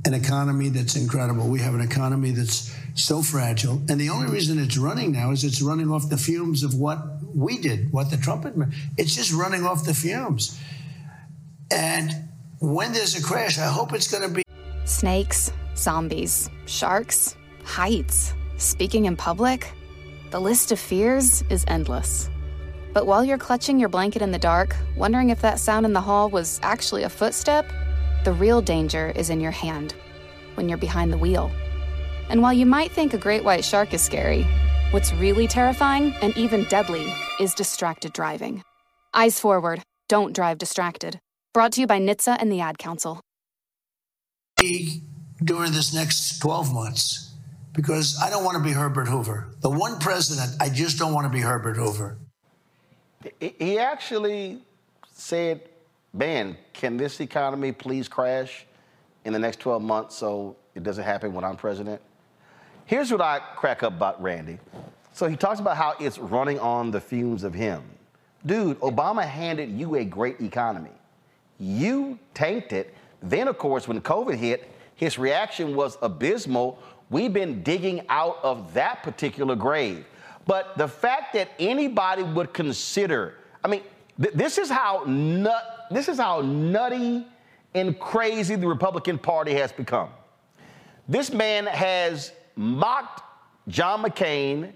an economy that's incredible. We have an economy that's so fragile. And the only reason it's running now is it's running off the fumes of what we did, what the Trump administration. It's just running off the fumes. And when there's a crash, I hope it's going to be. Snakes, zombies, sharks, heights, speaking in public. The list of fears is endless. But while you're clutching your blanket in the dark, wondering if that sound in the hall was actually a footstep, the real danger is in your hand when you're behind the wheel. And while you might think a great white shark is scary, what's really terrifying and even deadly is distracted driving. Eyes forward, don't drive distracted. Brought to you by NHTSA and the Ad Council. during this next 12 months because I don't want to be Herbert Hoover. The one president, I just don't want to be Herbert Hoover. He- He actually said, man, can this economy please crash in the next 12 months so it doesn't happen when I'm president? Here's what I crack up about Randy. So he talks about how it's running on the fumes of him. Dude, Obama handed you a great economy. You tanked it. Then, of course, when COVID hit, his reaction was abysmal We've been digging out of that particular grave. But the fact that anybody would consider, I mean, th- this is how nut, this is how nutty and crazy the Republican Party has become. This man has mocked John McCain,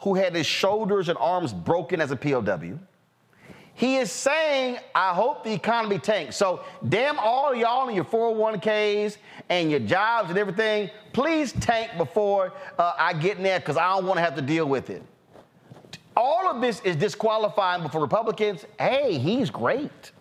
who had his shoulders and arms broken as a POW. He is saying, I hope the economy tanks. So, damn all y'all and your 401ks and your jobs and everything, please tank before uh, I get in there because I don't want to have to deal with it. All of this is disqualifying, but for Republicans, hey, he's great.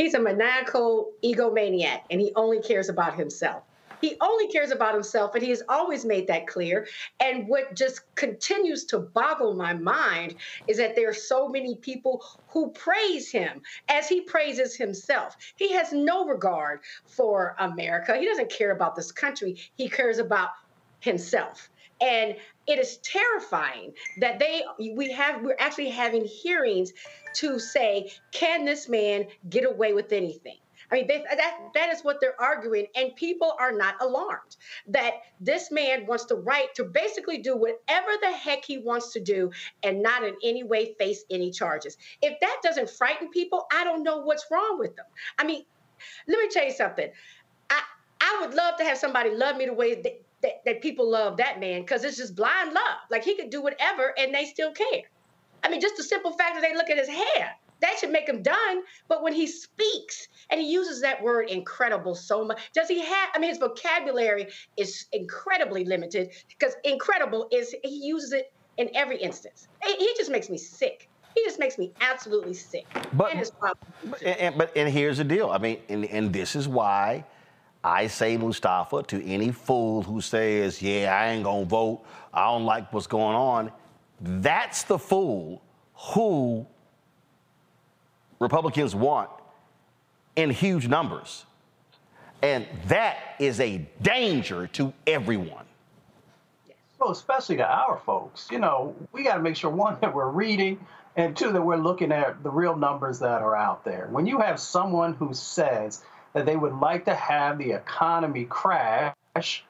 He's a maniacal egomaniac and he only cares about himself. He only cares about himself, and he has always made that clear. And what just continues to boggle my mind is that there are so many people who praise him as he praises himself. He has no regard for America. He doesn't care about this country, he cares about himself. And it is terrifying that they we have we're actually having hearings to say can this man get away with anything I mean, they, that that is what they're arguing, and people are not alarmed that this man wants the right to basically do whatever the heck he wants to do, and not in any way face any charges. If that doesn't frighten people, I don't know what's wrong with them. I mean, let me tell you something. I I would love to have somebody love me the way that, that, that people love that man because it's just blind love. Like he could do whatever and they still care. I mean, just the simple fact that they look at his hair that should make him done. But when he speaks and he uses that word incredible so much, does he have? I mean, his vocabulary is incredibly limited because incredible is he uses it in every instance. He just makes me sick. He just makes me absolutely sick. But and, and, but and here's the deal. I mean, and, and this is why I say Mustafa to any fool who says, "Yeah, I ain't gonna vote. I don't like what's going on." That's the fool who Republicans want in huge numbers. And that is a danger to everyone. Well, especially to our folks. You know, we got to make sure one, that we're reading, and two, that we're looking at the real numbers that are out there. When you have someone who says that they would like to have the economy crash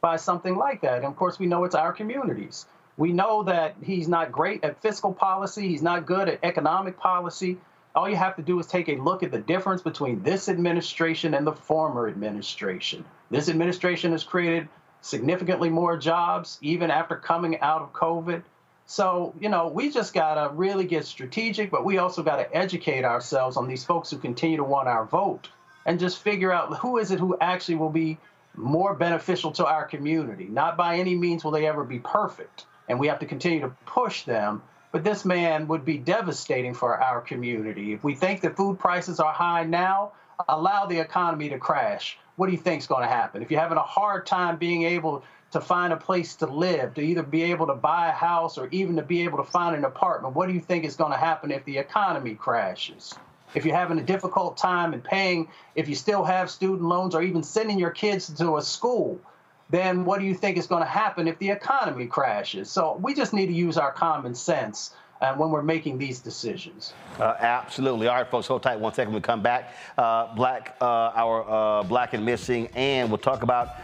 by something like that, and of course, we know it's our communities. We know that he's not great at fiscal policy, he's not good at economic policy. All you have to do is take a look at the difference between this administration and the former administration. This administration has created significantly more jobs even after coming out of COVID. So, you know, we just got to really get strategic, but we also got to educate ourselves on these folks who continue to want our vote and just figure out who is it who actually will be more beneficial to our community. Not by any means will they ever be perfect, and we have to continue to push them. But this man would be devastating for our community. If we think that food prices are high now, allow the economy to crash. What do you think is going to happen? If you're having a hard time being able to find a place to live, to either be able to buy a house or even to be able to find an apartment, what do you think is going to happen if the economy crashes? If you're having a difficult time in paying, if you still have student loans or even sending your kids to a school, then what do you think is going to happen if the economy crashes? So we just need to use our common sense uh, when we're making these decisions. Uh, absolutely. All right, folks, hold tight one second. We come back. Uh, black, uh, our uh, black and missing, and we'll talk about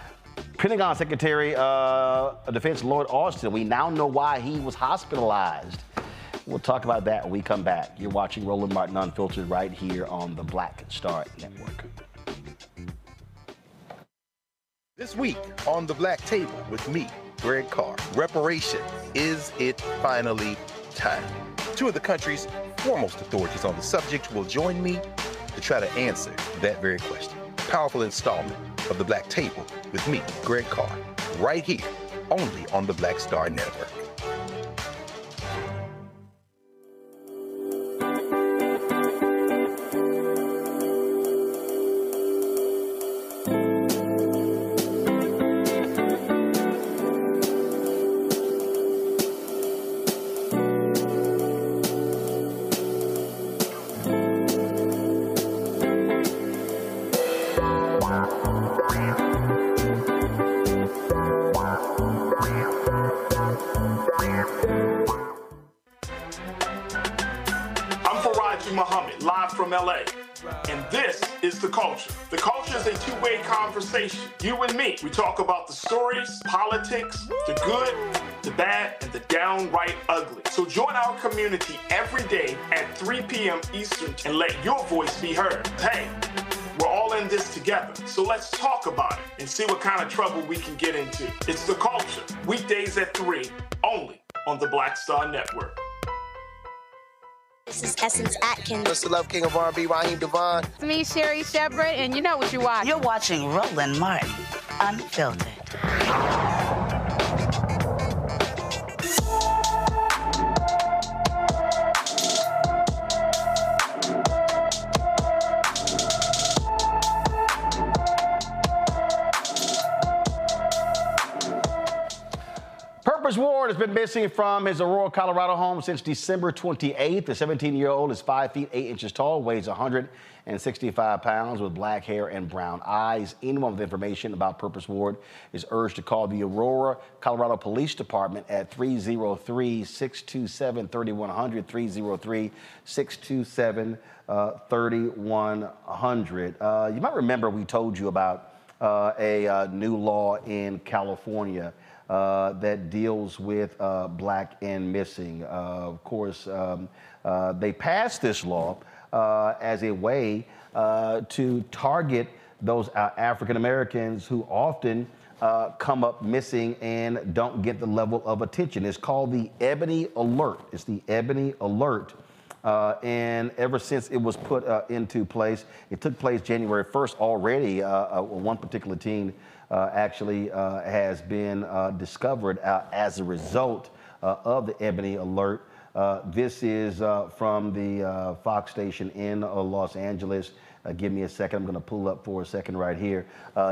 Pentagon Secretary uh, of Defense Lloyd Austin. We now know why he was hospitalized. We'll talk about that when we come back. You're watching Roland Martin Unfiltered right here on the Black Star Network. This week on the Black Table with me, Greg Carr, reparation. Is it finally time? Two of the country's foremost authorities on the subject will join me to try to answer that very question. A powerful installment of the Black Table with me, Greg Carr, right here, only on the Black Star Network. Politics, the good, the bad, and the downright ugly. So join our community every day at 3 p.m. Eastern and let your voice be heard. Hey, we're all in this together. So let's talk about it and see what kind of trouble we can get into. It's The Culture, weekdays at 3, only on the Black Star Network. This is Essence Atkins. What's the love king of R&B, Raheem DeVaughn? It's me, Sherri Shepherd, and you know what you watch. You're watching Roland Martin, Unfiltered. Purpose Ward has been missing from his Aurora, Colorado home since December 28th. The 17 year old is 5 feet 8 inches tall, weighs 165 pounds, with black hair and brown eyes. Anyone with information about Purpose Ward is urged to call the Aurora, Colorado Police Department at 303 627 3100. 303 627 3100. Uh, you might remember we told you about uh, a uh, new law in California uh, that deals with uh, black and missing. Uh, of course, um, uh, they passed this law uh, as a way uh, to target those African Americans who often come up missing and don't get the level of attention. It's called the Ebony Alert. It's the Ebony Alert. Uh, and ever since it was put uh, into place, it took place January 1st already. Uh, one particular teen uh, Uh, actually uh, has been uh, discovered uh, as a result uh, of the Ebony Alert. this is from the Fox station in Los Angeles. give me a second. I'm going to pull up for a second right here.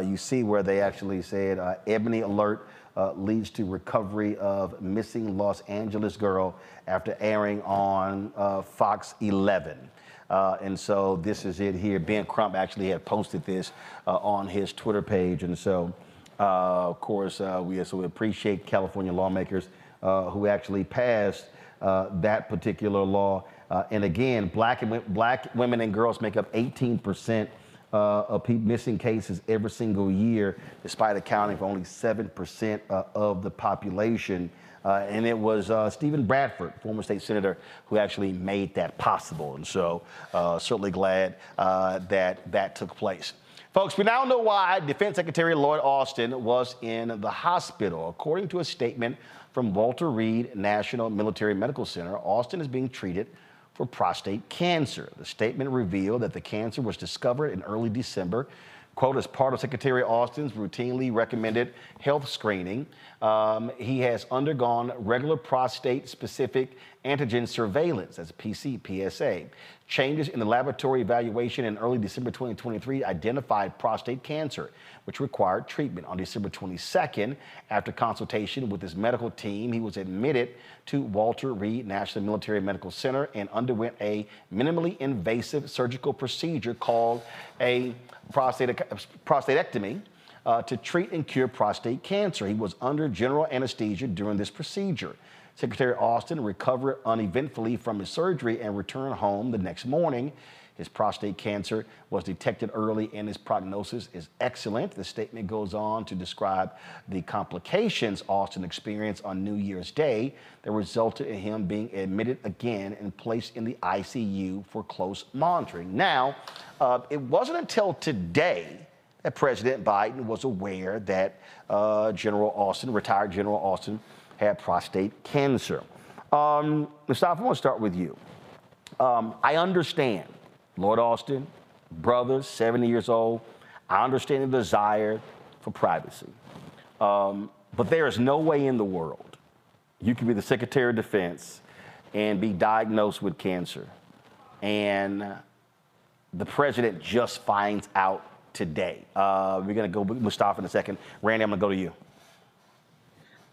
you see where they actually said Ebony Alert uh, leads to recovery of missing Los Angeles girl after airing on uh, Fox 11. Uh, and so this is it here. Ben Crump actually had posted this uh, on his Twitter page. And so, uh, of course, uh, we, so we appreciate California lawmakers uh, who actually passed that particular law. and again, black, and, black women and girls make up 18% of missing cases every single year, despite accounting for only 7% of the population. Uh, and it was uh, Steven Bradford, former state senator, who actually made that possible. And so, uh, certainly glad uh, that that took place. Folks, we now know why Defense Secretary Lloyd Austin was in the hospital. According to a statement from Walter Reed National Military Medical Center, Austin is being treated for prostate cancer. The statement revealed that the cancer was discovered in early December quote, as part of Secretary Austin's routinely recommended health screening. Um, he has undergone regular prostate specific antigen surveillance, that's PC PSA. Changes in the laboratory evaluation in early December 2023 identified prostate cancer, which required treatment. On December 22nd, after consultation with his medical team, he was admitted to Walter Reed National Military Medical Center and underwent a minimally invasive surgical procedure called a prostatectomy. Uh, to treat and cure prostate cancer. He was under general anesthesia during this procedure. Secretary Austin recovered uneventfully from his surgery and returned home the next morning. His prostate cancer was detected early and his prognosis is excellent. The statement goes on to describe the complications Austin experienced on New Year's Day that resulted in him being admitted again and placed in the ICU for close monitoring. Now, uh, it wasn't until today that President Biden was aware that uh, General Austin, retired General Austin, had prostate cancer. Um, Mustafa, I want to start with you. Um, I understand, Lloyd Austin, brothers, 70 years old, I understand the desire for privacy. Um, but there is no way in the world you can be the Secretary of Defense and be diagnosed with cancer. And the president just finds out today. Uh, we're going to go Mustafa in a second. Randy, I'm going to go to you.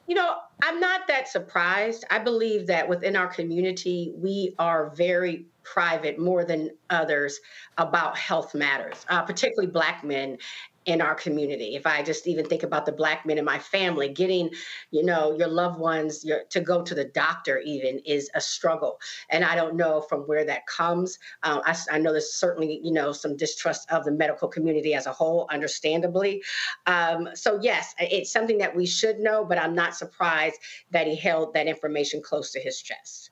You know, I'm not that surprised. I believe that within our community, we are very private more than others about health matters, uh, particularly Black men in our community. If I just even think about the black men in my family, getting, you know, your loved ones your, to go to the doctor even is a struggle. And I don't know from where that comes. Um, I, I, know there's certainly, you know, some distrust of the medical community as a whole, understandably. Um, so yes, it's something that we should know, but I'm not surprised that he held that information close to his chest.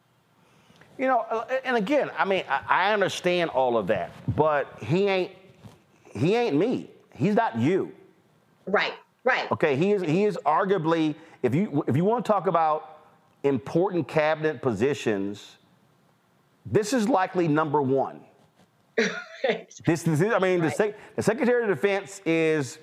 You know, uh, and again, I mean, I understand all of that, but he ain't he ain't me. He's not you. Right. Right. Okay. He is. He is arguably, if you if you want to talk about important cabinet positions, this is likely number one. this, this is. I mean, right. the, sec, the Secretary of Defense is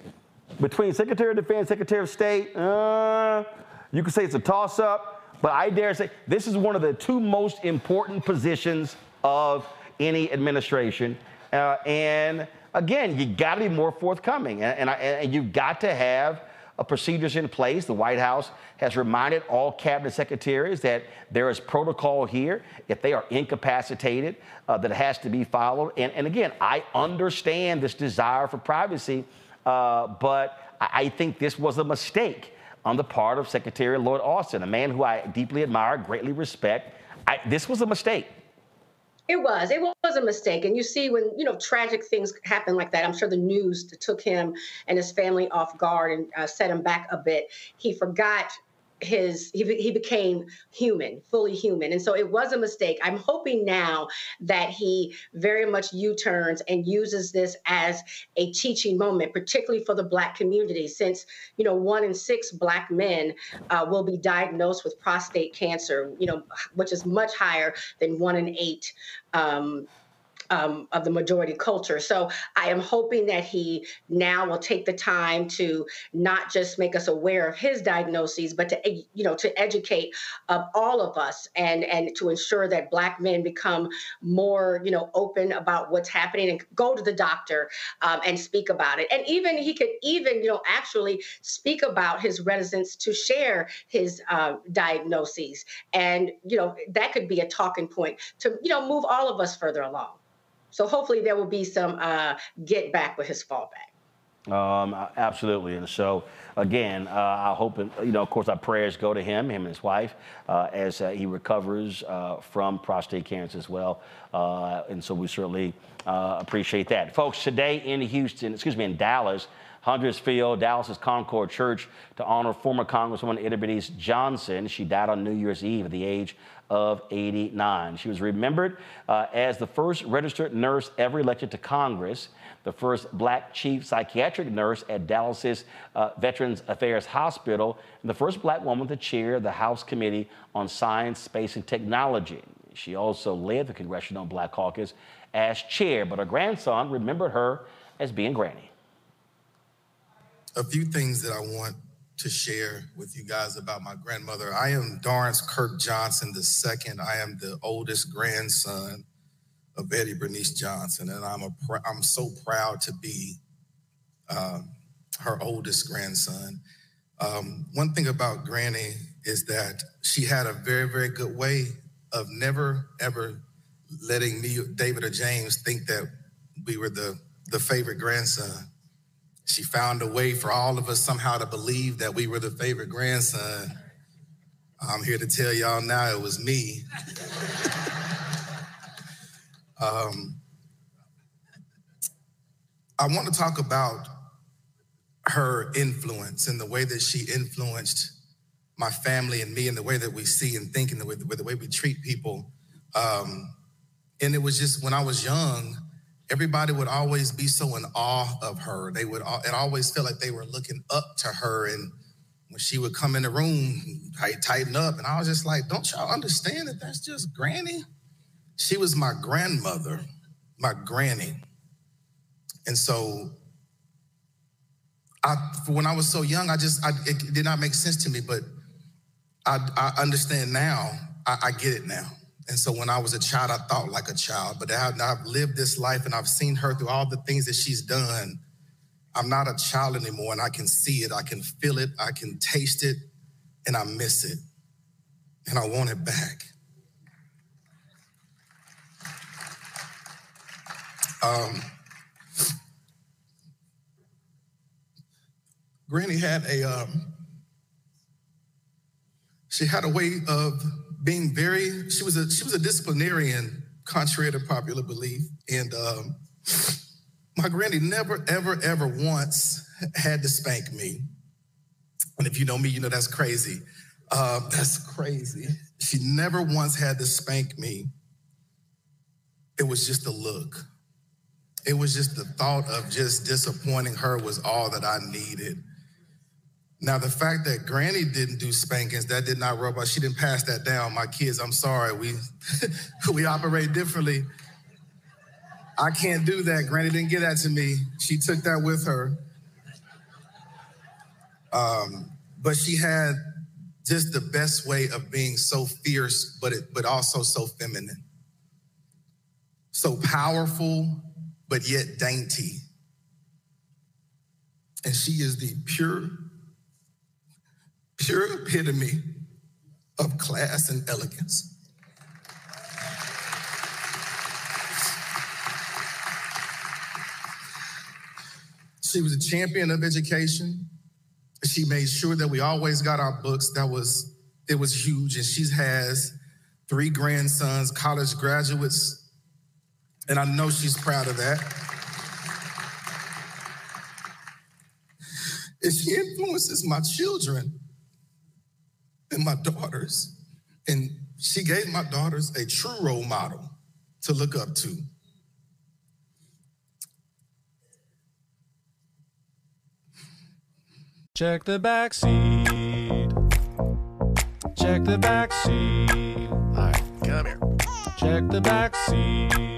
between Secretary of Defense, Secretary of State. Uh, you could say it's a toss up. But I dare say this is one of the two most important positions of any administration. Uh, and again, you got to be more forthcoming, and, and, I, and you've got to have procedures in place. The White House has reminded all cabinet secretaries that there is protocol here. If they are incapacitated, uh, that has to be followed. And, and, again, I understand this desire for privacy, uh, but I think this was a mistake on the part of Secretary Lloyd Austin, a man who I deeply admire, greatly respect. I, this was a mistake. It was. It was a mistake. And you see, when, you know, tragic things happen like that, I'm sure the news took him and his family off guard and uh, set him back a bit. He forgot his he, he became human fully human. And so it was a mistake. I'm hoping now that he very much u-turns and uses this as a teaching moment particularly for the black community since you know one in six black men uh, will be diagnosed with prostate cancer you know which is much higher than one in eight um, um, of the majority culture. So I am hoping that he now will take the time to not just make us aware of his diagnoses, but to you know to educate of all of us and and to ensure that Black men become more you know open about what's happening and go to the doctor um, and speak about it. And even he could even you know actually speak about his reticence to share his uh, diagnoses, and you know that could be a talking point to you know move all of us further along. So hopefully there will be some uh, get back with his fallback. Um, absolutely. And so, again, uh, I hope, you know, of course, our prayers go to him, him and his wife, uh, as uh, he recovers uh, from prostate cancer as well. Uh, and so we certainly uh, appreciate that. Folks, today in Houston, excuse me, in Dallas, Huntersville, Dallas's Concord Church to honor former Congresswoman Eddie Johnson. She died on New Year's Eve at the age of 89. She was remembered uh, as the first registered nurse ever elected to Congress, the first black chief psychiatric nurse at Dallas's uh, Veterans Affairs Hospital, and the first black woman to chair the House Committee on Science, Space, and Technology. She also led the Congressional Black Caucus as chair, but her grandson remembered her as being Granny. A few things that I want to share with you guys about my grandmother. I am Dorrance Kirk Johnson II. I am the oldest grandson of Eddie Bernice Johnson, and I'm a pr- I'm so proud to be um, her oldest grandson. Um, one thing about Granny is that she had a very very good way of never ever letting me, David, or James think that we were the the favorite grandson. She found a way for all of us somehow to believe that we were the favorite grandson. I'm here to tell y'all now it was me. um, I want to talk about her influence and the way that she influenced my family and me and the way that we see and think and the way, the way we treat people. Um, and it was just when I was young, everybody would always be so in awe of her. They would, it always felt like they were looking up to her. And when she would come in the room, I tighten up. And I was just like, don't y'all understand that that's just granny? She was my grandmother, my granny. And so I, when I was so young, I just, I, it did not make sense to me, but I, I understand now. I, I get it now. And so when I was a child, I thought like a child, but I've lived this life and I've seen her through all the things that she's done. I'm not a child anymore and I can see it, I can feel it, I can taste it, and I miss it. And I want it back. Um, Granny had a um, she had a way of being very. She was a she was a disciplinarian, contrary to popular belief, and um, my granny never ever ever once had to spank me. And if you know me, you know that's crazy. Uh, that's crazy. She never once had to spank me. It was just a look. It was just the thought of just disappointing her was all that I needed. Now, the fact that Granny didn't do spankings, that did not rub off. She didn't pass that down. My kids, I'm sorry. We we operate differently. I can't do that. Granny didn't give that to me. She took that with her. Um, but she had just the best way of being so fierce, but it, but also so feminine, so powerful, but yet dainty. And she is the pure pure epitome of class and elegance. She was a champion of education. She made sure that we always got our books. That was it was huge. And she has three grandsons, college graduates, and I know she's proud of that. And she influences my children and my daughters. And she gave my daughters a true role model to look up to. Check the back seat. Check the back seat. All right, come here. Check the back seat.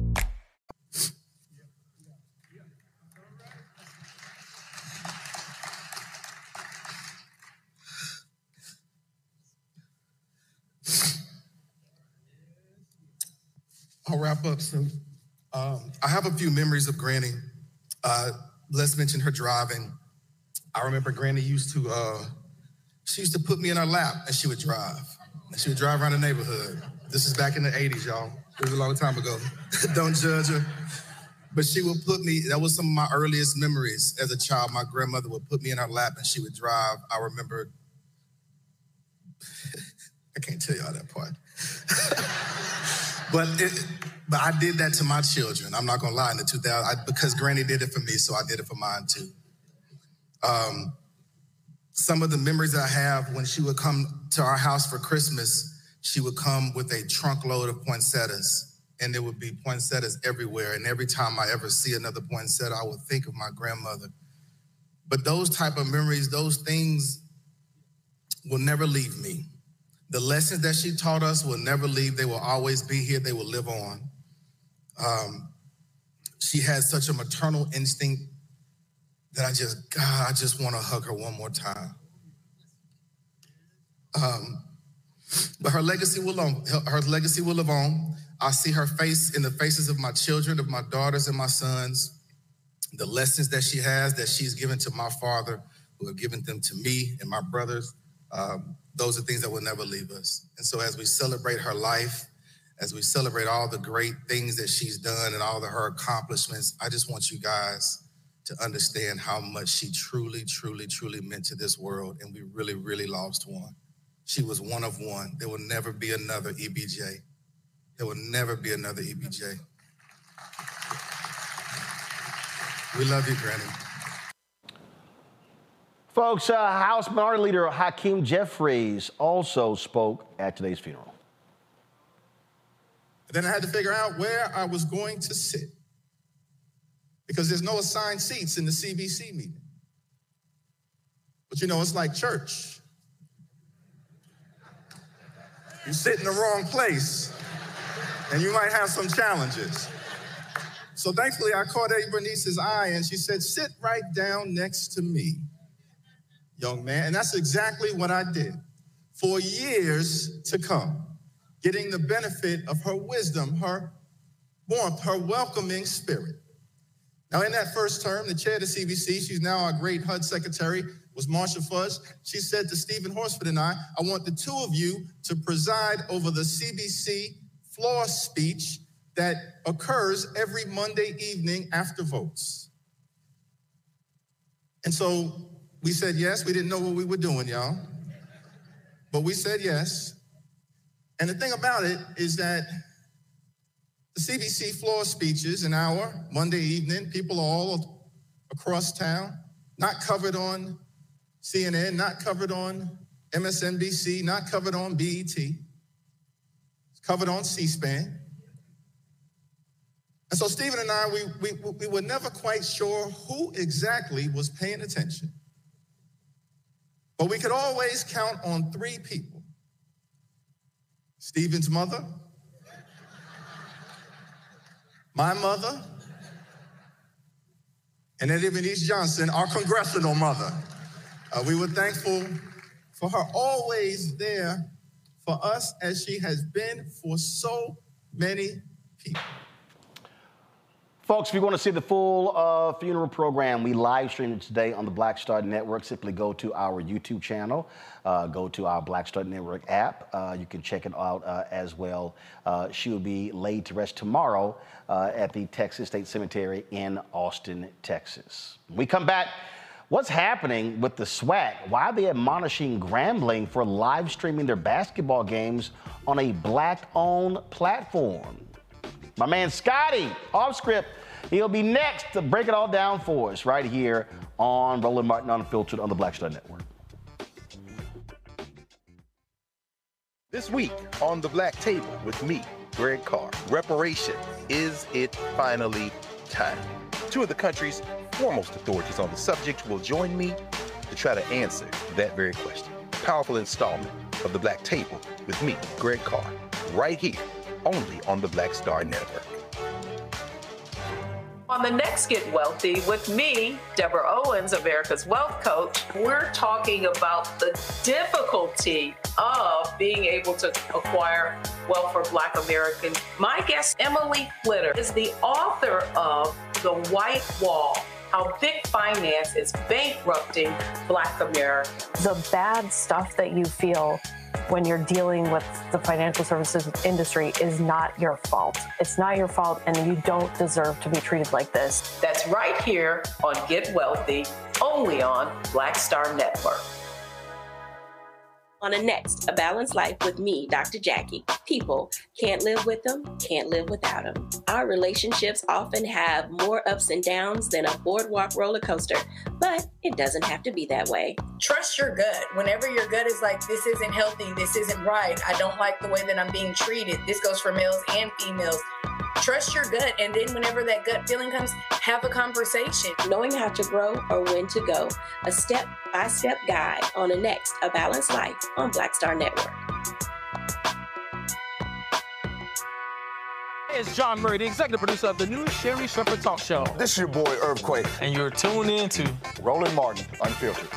I'll wrap up soon. Um, I have a few memories of Granny. Uh, let's mention her driving. I remember Granny used to, uh, she used to put me in her lap and she would drive. And she would drive around the neighborhood. This is back in the 80s, y'all. It was a long time ago. Don't judge her. But she would put me, that was some of my earliest memories as a child. My grandmother would put me in her lap and she would drive. I remember, I can't tell y'all that part. but it, but I did that to my children. I'm not gonna lie. In the 2000, I, because Granny did it for me, so I did it for mine too. Um, some of the memories I have when she would come to our house for Christmas, she would come with a trunk load of poinsettias, and there would be poinsettias everywhere. And every time I ever see another poinsettia, I would think of my grandmother. But those type of memories, those things will never leave me. The lessons that she taught us will never leave. They will always be here. They will live on. Um, she had such a maternal instinct that I just, God, I just want to hug her one more time. Um, but her legacy will her legacy will live on. I see her face in the faces of my children, of my daughters and my sons. The lessons that she has, that she's given to my father, who have given them to me and my brothers. Um, those are things that will never leave us. And so, as we celebrate her life, as we celebrate all the great things that she's done and all of her accomplishments, I just want you guys to understand how much she truly, truly, truly meant to this world. And we really, really lost one. She was one of one. There will never be another EBJ. There will never be another EBJ. We love you, Granny. Folks, uh, House Minority Leader Hakeem Jeffries also spoke at today's funeral. Then I had to figure out where I was going to sit because there's no assigned seats in the CBC meeting. But you know, it's like church. You sit in the wrong place and you might have some challenges. So thankfully, I caught Eddie Bernice's eye and she said, Sit right down next to me, young man. And that's exactly what I did. for years to come, getting the benefit of her wisdom, her warmth, her welcoming spirit. Now, in that first term, the chair of the CBC, she's now our great HUD secretary, was Marcia Fudge. She said to Steven Horsford and I, I want the two of you to preside over the CBC floor speech that occurs every Monday evening after votes. And so we said yes. We didn't know what we were doing, y'all. But we said yes. And the thing about it is that the CBC floor speeches, an hour, Monday evening, people all across town, not covered on CNN, not covered on MSNBC, not covered on BET, it's covered on C SPAN. And so Steven and I, we, we, we were never quite sure who exactly was paying attention. But we could always count on three people Steven's mother, my mother, and Eddie Bernice Johnson, our congressional mother. Uh, we were thankful for her always there for us as she has been for so many people. Folks, if you want to see the full uh, funeral program, we live stream it today on the Black Star Network. Simply go to our YouTube channel, uh, go to our Black Star Network app. Uh, you can check it out uh, as well. Uh, she will be laid to rest tomorrow uh, at the Texas State Cemetery in Austin, Texas. When we come back. What's happening with the SWAC? Why are they admonishing Grambling for live streaming their basketball games on a black owned platform? My man Scotty, off script, he'll be next to break it all down for us right here on Roland Martin Unfiltered on the Black Star Network. This week on the Black Table with me, Greg Carr, reparation. Is it finally time? Two of the country's foremost authorities on the subject will join me to try to answer that very question. Powerful installment of the Black Table with me, Greg Carr, right here, only on the Black Star Network. On the next Get Wealthy with me, Deborah Owens, America's Wealth Coach, we're talking about the difficulty of being able to acquire wealth for Black Americans. My guest, Emily Flitter, is the author of The White Wall how big finance is bankrupting Black America. The bad stuff that you feel when you're dealing with the financial services industry is not your fault. It's not your fault, and you don't deserve to be treated like this. That's right here on Get Wealthy, only on Black Star Network. On the next, A Balanced Life with me, Dr. Jackie. People can't live with them, can't live without them. Our relationships often have more ups and downs than a boardwalk roller coaster, but it doesn't have to be that way. Trust your gut. Whenever your gut is like, this isn't healthy, this isn't right, I don't like the way that I'm being treated, this goes for males and females trust your gut and then whenever that gut feeling comes have a conversation knowing how to grow or when to go a step-by-step guide on a next a balanced life on black star network Hey, it's Jawn Murray, the executive producer of the new Sherri Shepherd Talk Show. This is your boy Earthquake. And you're tuned in to Roland Martin, Unfiltered.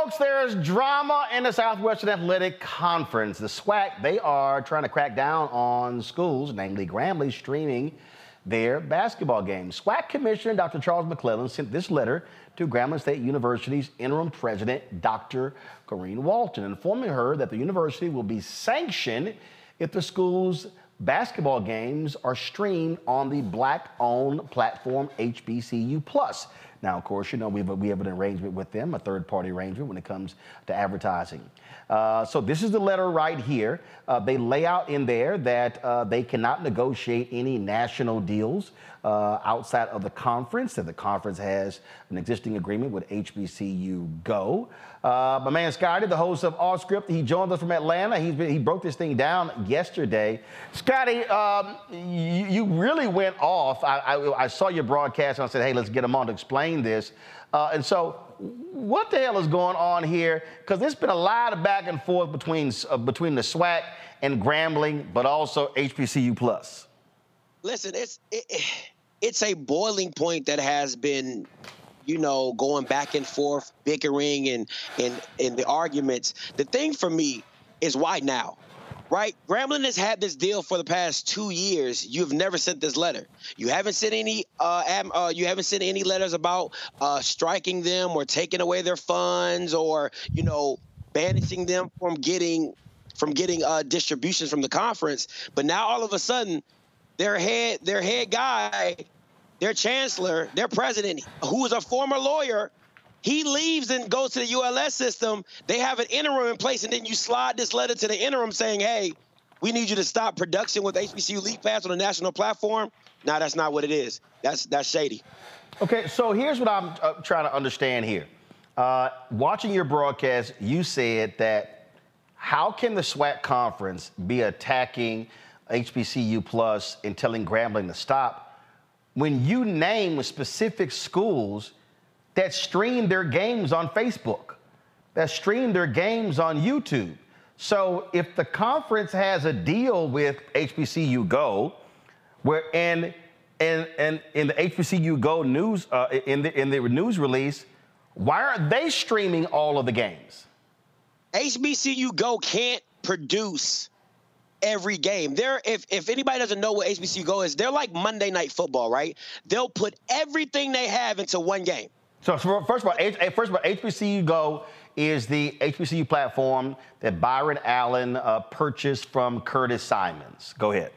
Folks, there's drama in the Southwestern Athletic Conference. The SWAC, they are trying to crack down on schools, namely Grambling, streaming their basketball games. SWAC Commissioner Dr. Charles McClelland sent this letter to Grambling State University's interim president, Dr. Corrine Walton, informing her that the university will be sanctioned if the school's basketball games are streamed on the black-owned platform HBCU Plus. Now, of course, you know, we have, we have an arrangement with them, a third party arrangement when it comes to advertising. Uh, so, this is the letter right here. Uh, they lay out in there that uh, they cannot negotiate any national deals uh, outside of the conference, that the conference has an existing agreement with HBCU Go. Uh, my man Scotty, the host of Off Script, he joined us from Atlanta. He's been, he broke this thing down yesterday. Scotty, um, you, you, really went off. I, I, I, saw your broadcast and I said, hey, let's get him on to explain this. And so, what the hell is going on here? Because there's been a lot of back and forth between uh, between the SWAC and Grambling, but also HBCU plus? Listen, it's it, it's a boiling point that has been you know, going back and forth, bickering and and and the arguments. The thing for me is why now? Right? Grambling has had this deal for the past two years. You've never sent this letter. You haven't sent any. Uh, am, uh, you haven't sent any letters about uh, striking them or taking away their funds or you know banishing them from getting from getting uh, distributions from the conference. But now all of a sudden, their head their head guy their chancellor, their president, who is a former lawyer, he leaves and goes to the ULS system. They have an interim in place, and then you slide this letter to the interim saying, hey, we need you to stop production with HBCU League Pass on a national platform. Now, that's not what it is. That's that's shady. Okay, so here's what I'm uh, trying to understand here. Uh, watching your broadcast, you said that how can the SWAC conference be attacking HBCU Plus and telling Grambling to stop when you name specific schools that stream their games on Facebook, that stream their games on YouTube. So if the conference has a deal with HBCU Go, where and and and in the HBCU Go news uh, in the in the news release, why aren't they streaming all of the games? HBCU Go can't produce every game. They're if if anybody doesn't know what HBCU Go is, they're like Monday Night Football, right? They'll put everything they have into one game. So first of all, first of all, HBCU Go is the HBCU platform that Byron Allen uh, purchased from Curtis Symonds. Go ahead.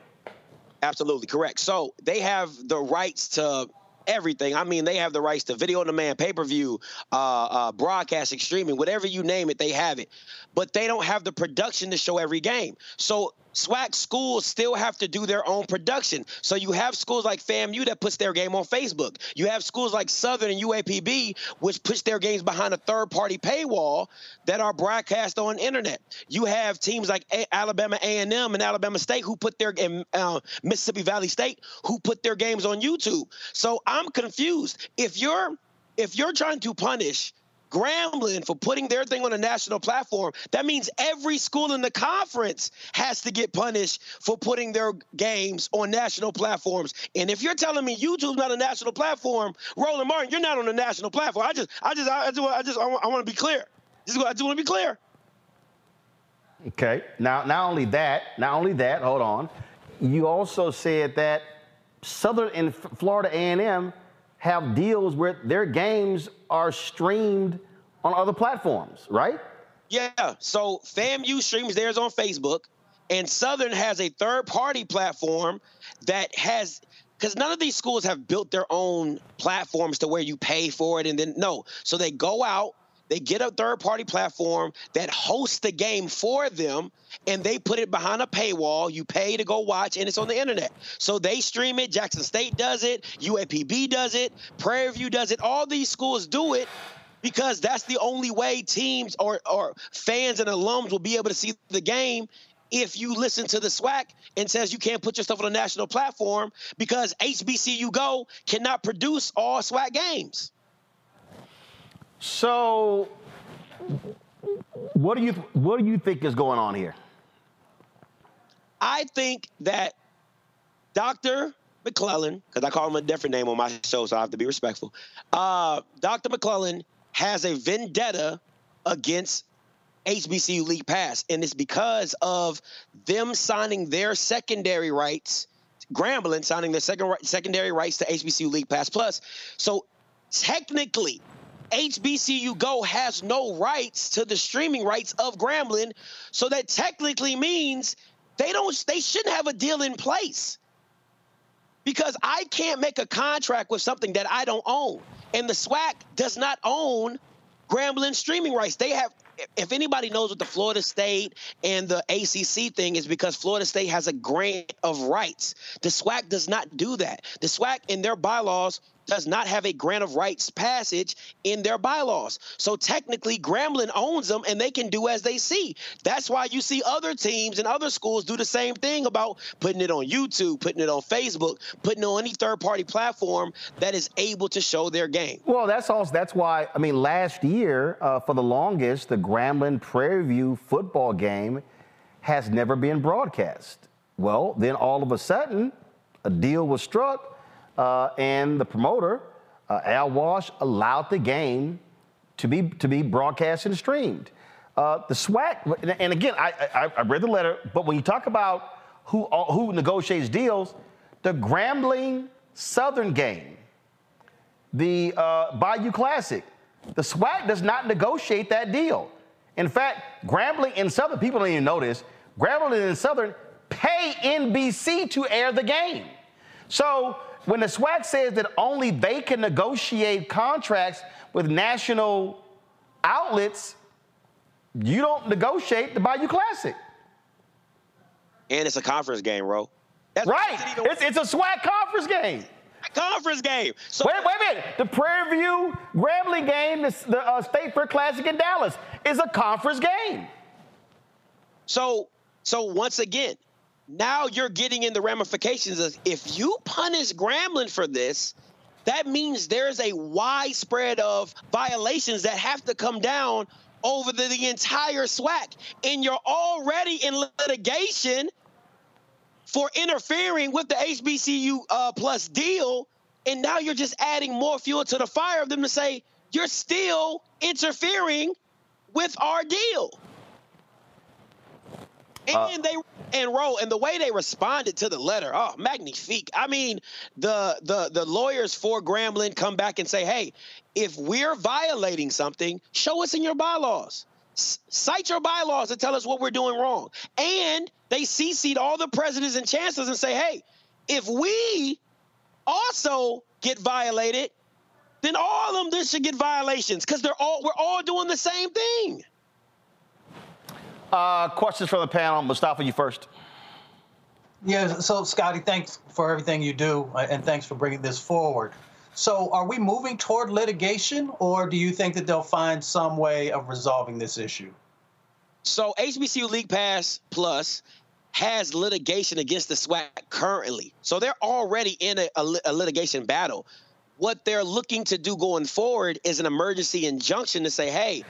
Absolutely correct. So they have the rights to everything. I mean, they have the rights to video on demand, pay per view, uh, uh, streaming, whatever you name it, they have it. But they don't have the production to show every game. So SWAC schools still have to do their own production. So you have schools like FAMU that puts their game on Facebook. You have schools like Southern and UAPB, which puts their games behind a third-party paywall that are broadcast on internet. You have teams like a- Alabama A&M and Alabama State who put their uh, Mississippi Valley State who put their games on YouTube. So I'm confused. If you're if you're trying to punish Grambling for putting their thing on a national platform, that means every school in the conference has to get punished for putting their games on national platforms. And if you're telling me YouTube's not a national platform, Roland Martin, you're not on a national platform. I just, I just, I just, I just, I want, I want to be clear. Just, I just want to be clear. Okay. Now, not only that, not only that. Hold on. You also said that Southern and Florida A&M have deals where their games are streamed on other platforms, right? Yeah. So FAMU streams theirs on Facebook, and Southern has a third party platform that has because none of these schools have built their own platforms to where you pay for it and then no. So they go out they get a third party platform that hosts the game for them and they put it behind a paywall. You pay to go watch and it's on the internet. So they stream it. Jackson State does it. UAPB does it. Prairie View does it. All these schools do it because that's the only way teams or, or fans and alums will be able to see the game if you listen to the SWAC and says you can't put your stuff on a national platform because HBCU Go cannot produce all SWAC games. So, what do you what do you think is going on here? I think that Dr. McClelland, because I call him a different name on my show, so I have to be respectful. Uh, Dr. McClelland has a vendetta against HBCU League Pass, and it's because of them signing their secondary rights, Grambling signing their second secondary rights to HBCU League Pass Plus. So technically, HBCU Go has no rights to the streaming rights of Grambling, so that technically means they don't they shouldn't have a deal in place. Because I can't make a contract with something that I don't own. And the SWAC does not own Grambling streaming rights. They have if anybody knows what the Florida State and the ACC thing is because Florida State has a grant of rights. The SWAC does not do that. The SWAC in their bylaws does not have a grant of rights passage in their bylaws. So technically, Grambling owns them and they can do as they see. That's why you see other teams and other schools do the same thing about putting it on YouTube, putting it on Facebook, putting it on any third party platform that is able to show their game. Well, that's also that's why I mean last year uh, for the longest the Grambling Prairie View football game has never been broadcast. Well, then all of a sudden, a deal was struck, uh, and the promoter, uh, Al Walsh, allowed the game to be to be broadcast and streamed. Uh, the SWAC, and again, I, I, I read the letter, but when you talk about who who negotiates deals, the Grambling Southern game, the uh, Bayou Classic, the SWAC does not negotiate that deal. In fact, Grambling and Southern, people don't even know this, Grambling and Southern pay NBC to air the game. So when the SWAC says that only they can negotiate contracts with national outlets, you don't negotiate the Bayou Classic. And it's a conference game, bro. That's right. It's, it's a SWAC conference game. Conference game. So wait, wait a minute. The Prairie View Grambling game, the, the uh, State Fair Classic in Dallas, is a conference game. So, so once again, now you're getting in the ramifications of if you punish Grambling for this, that means there's a widespread of violations that have to come down over the, the entire SWAC. And you're already in litigation for interfering with the HBCU uh, plus deal. And now you're just adding more fuel to the fire of them to say, you're still interfering with our deal. Uh, and uh, they and roll and the way they responded to the letter, oh, magnifique. I mean, the the the lawyers for Grambling come back and say, hey, if we're violating something, show us in your bylaws. S- cite your bylaws and tell us what we're doing wrong. And they CC'd all the presidents and chancellors and say, hey, if we also get violated, then all of them this should get violations because they're all we're all doing the same thing. Uh, questions from the panel. Mustafa, you first. Yeah, so Scotty, thanks for everything you do, uh, and thanks for bringing this forward. So, are we moving toward litigation, or do you think that they'll find some way of resolving this issue? So, HBCU League Pass Plus has litigation against the SWAC currently. So, they're already in a, a, a litigation battle. What they're looking to do going forward is an emergency injunction to say, hey,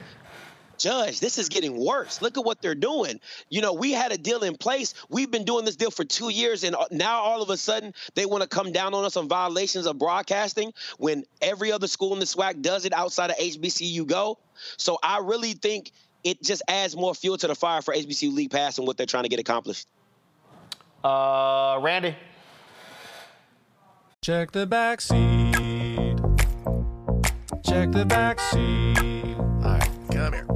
Judge, this is getting worse. Look at what they're doing. You know, we had a deal in place. We've been doing this deal for two years, and uh, now all of a sudden they want to come down on us on violations of broadcasting when every other school in the SWAC does it outside of HBCU Go. So I really think it just adds more fuel to the fire for HBCU League Pass and what they're trying to get accomplished. Uh, Randy. Check the back seat. Check the back seat. All right, come here.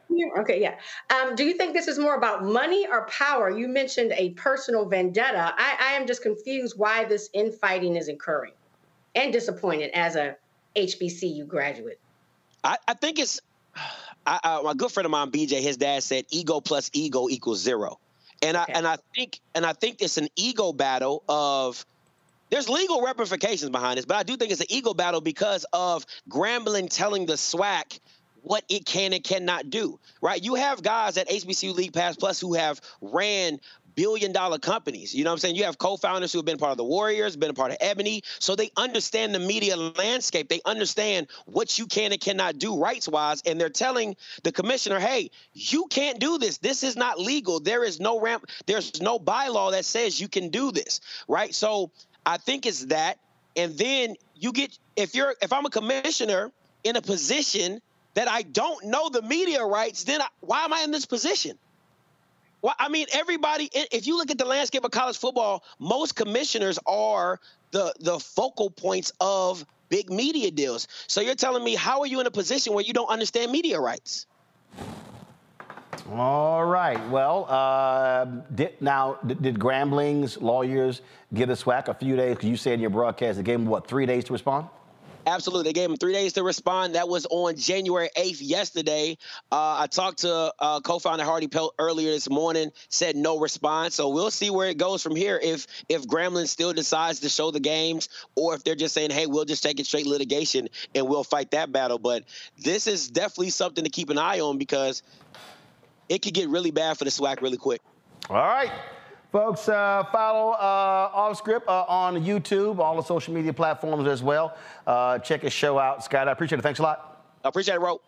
Okay, yeah. Um, do you think this is more about money or power? You mentioned a personal vendetta. I, I am just confused why this infighting is occurring and disappointed as a HBCU graduate. I, I think it's I, I, my good friend of mine, BJ. His dad said, "Ego plus ego equals zero. and okay. I and I think and I think it's an ego battle of there's legal ramifications behind this, but I do think it's an ego battle because of Grambling telling the SWAC what it can and cannot do, right? You have guys at HBCU League Pass Plus who have ran billion dollar companies. You know what I'm saying? You have co-founders who have been part of the Warriors, been a part of Ebony, so they understand the media landscape. They understand what you can and cannot do rights wise, and they're telling the commissioner, "Hey, you can't do this. This is not legal. There is no ramp. There's no bylaw that says you can do this." Right? So I think it's that, and then you get if you're if I'm a commissioner in a position that I don't know the media rights, then I, why am I in this position? Well, I mean, everybody. If you look at the landscape of college football, most commissioners are the the focal points of big media deals. So you're telling me, how are you in a position where you don't understand media rights? All right. Well, uh, did, now, did, did Grambling's lawyers give a SWAC a few days? Because you said in your broadcast, they gave them, what, three days to respond? Absolutely. They gave him three days to respond. That was on January 8th, yesterday. Uh, I talked to uh, co founder Hardy Pelt earlier this morning, said no response. So we'll see where it goes from here if if Grambling still decides to show the games or if they're just saying, hey, we'll just take it straight litigation and we'll fight that battle. But this is definitely something to keep an eye on because it could get really bad for the SWAC really quick. All right. Folks, uh, follow uh, Off Script uh, on YouTube, all the social media platforms as well. Uh, check his show out. Scott, I appreciate it. Thanks a lot. I appreciate it, Ro.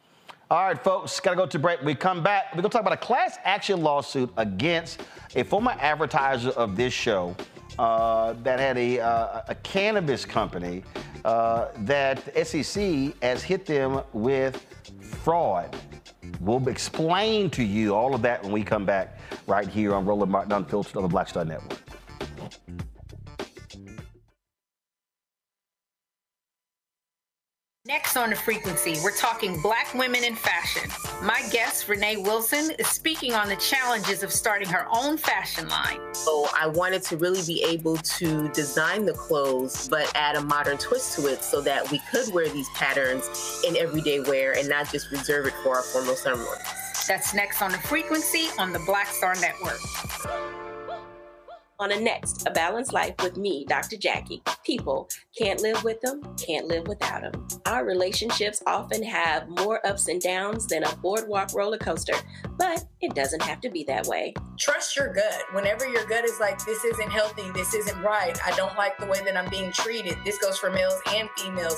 All right, folks, got to go to break. We come back. We're going to talk about a class action lawsuit against a former advertiser of this show uh, that had a, uh, a cannabis company uh, that the SEC has hit them with fraud. We'll explain to you all of that when we come back right here on Roland Martin Unfiltered on the Black Star Network. Next on the frequency, we're talking black women in fashion. My guest, Renee Wilson, is speaking on the challenges of starting her own fashion line. So I wanted to really be able to design the clothes, but add a modern twist to it so that we could wear these patterns in everyday wear and not just reserve it for our formal ceremonies. That's next on the frequency on the Black Star Network. On a next, A Balanced Life with me, Dr. Jackie. People can't live with them, can't live without them. Our relationships often have more ups and downs than a boardwalk roller coaster, but it doesn't have to be that way. Trust your gut. Whenever your gut is like, this isn't healthy, this isn't right, I don't like the way that I'm being treated, this goes for males and females.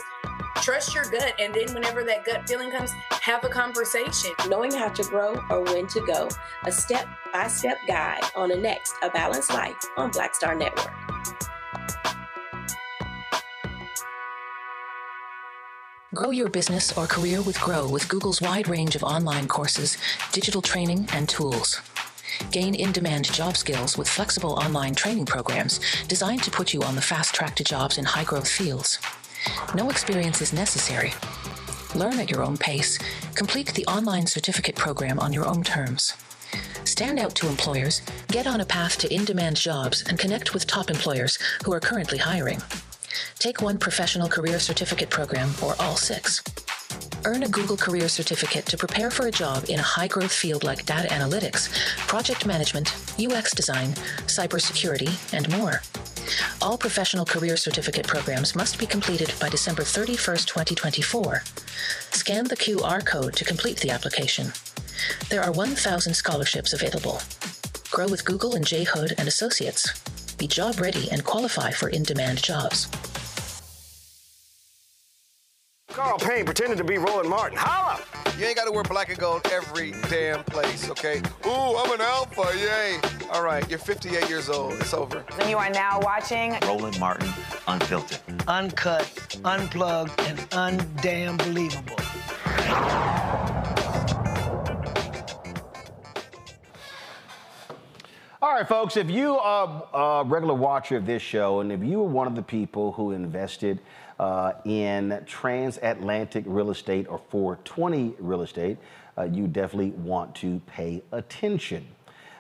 Trust your gut, and then whenever that gut feeling comes, have a conversation. Knowing how to grow or when to go, a step by step guide on the next A Balanced Life on Black Star Network. Grow your business or career with Grow with Google's wide range of online courses, digital training, and tools. Gain in demand job skills with flexible online training programs designed to put you on the fast track to jobs in high growth fields. No experience is necessary. Learn at your own pace. Complete the online certificate program on your own terms. Stand out to employers, get on a path to in demand jobs, and connect with top employers who are currently hiring. Take one professional career certificate program or all six. Earn a Google Career Certificate to prepare for a job in a high growth field like data analytics, project management, UX design, cybersecurity, and more. All professional career certificate programs must be completed by December 31st, 2024. Scan the QR code to complete the application. There are 1,000 scholarships available. Grow with Google and J. Hood and Associates. Be job ready and qualify for in-demand jobs. Carl Payne pretending to be Roland Martin. Holla! You ain't got to wear black and gold every damn place, okay? Ooh, I'm an alpha, yay. All right, you're 58 years old. It's over. And you are now watching Roland Martin Unfiltered. Uncut, unplugged, and undamn believable. All right, folks, if you are a regular watcher of this show, and if you were one of the people who invested uh, in transatlantic real estate or 420 real estate, uh, you definitely want to pay attention.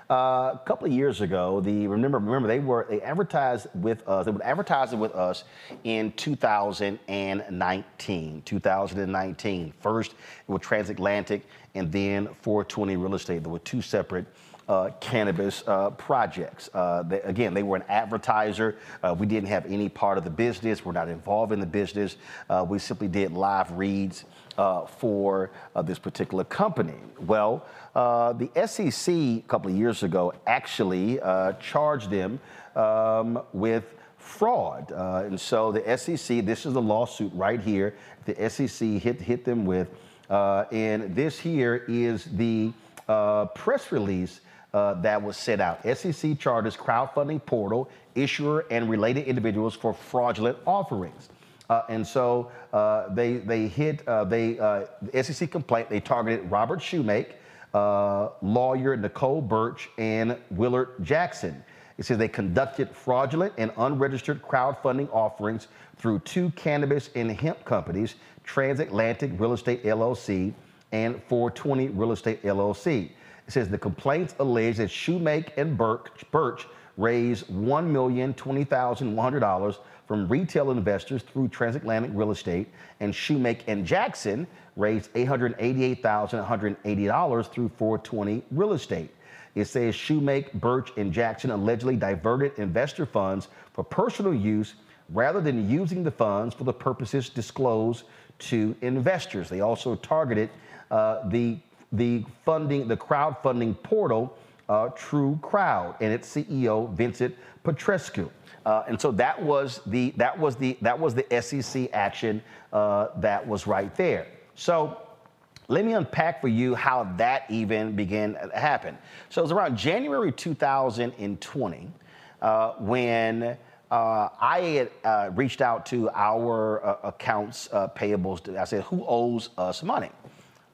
Uh, a couple of years ago, the remember remember they were they advertised with us. They would advertise it with us in 2019. 2019. First, it was transatlantic, and then 420 real estate. There were two separate uh, cannabis uh, projects. Uh, they, again, they were an advertiser. Uh, we didn't have any part of the business. We're not involved in the business. Uh, we simply did live reads uh, for this particular company. Well, the SEC a couple of years ago actually charged them um, with fraud. And so the SEC, this is the lawsuit right here, the SEC hit, hit them with. And this here is the press release uh, that was set out. SEC charges crowdfunding portal, issuer, and related individuals for fraudulent offerings. Uh, and so uh, they they hit uh, they uh, the SEC complaint. They targeted Robert Shumake, uh, lawyer Nicole Birch, and Willard Jackson. It says they conducted fraudulent and unregistered crowdfunding offerings through two cannabis and hemp companies, Transatlantic Real Estate LLC and 420 Real Estate LLC. It says the complaints allege that Shumake and Birch, Birch raised $1,020,100 from retail investors through transatlantic real estate, and Shumake and Jackson raised $888,180 through 420 real estate. It says Shumake, Birch, and Jackson allegedly diverted investor funds for personal use rather than using the funds for the purposes disclosed to investors. They also targeted uh, the the funding, the crowdfunding portal, uh, TruCrowd, and its CEO Vincent Petrescu. Uh, and so that was the that was the that was the SEC action uh, that was right there. So let me unpack for you how that even began to happen. So it was around January 2020 uh, when uh, I had uh, reached out to our uh, accounts uh, payables. I said, "Who owes us money?"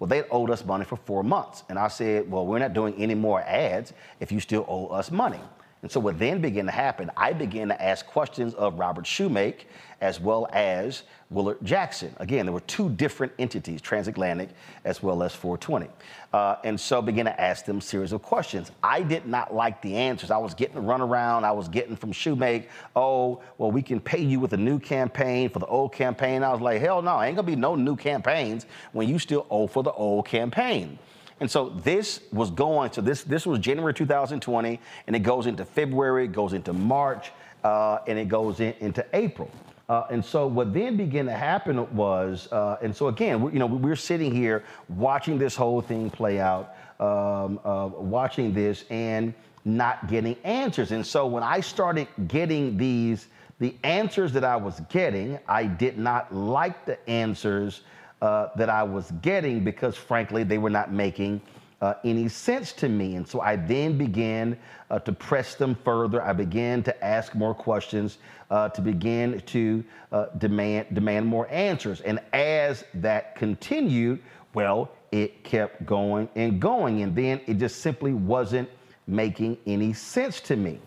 Well, they owed us money for four months, and I said, "Well, we're not doing any more ads if you still owe us money." And so what then began to happen, I began to ask questions of Robert Shumake as well as Willard Jackson. Again, there were two different entities, Transatlantic as well as 420. Uh, and so began to ask them a series of questions. I did not like the answers. I was getting run around. I was getting from Shumake, oh, well, we can pay you with a new campaign for the old campaign. I was like, hell no, ain't gonna be no new campaigns when you still owe for the old campaign. And so this was going, so this, this was January 2020, and it goes into February, it goes into March, uh, and it goes in, into April. Uh, and so what then began to happen was, uh, and so again, we, you know, we're sitting here watching this whole thing play out, um, uh, watching this and not getting answers. And so when I started getting these, the answers that I was getting, I did not like the answers uh, that I was getting because, frankly, they were not making uh, any sense to me. And so I then began uh, to press them further. I began to ask more questions, uh, to begin to uh, demand demand more answers. And as that continued, well, it kept going and going, and then it just simply wasn't making any sense to me.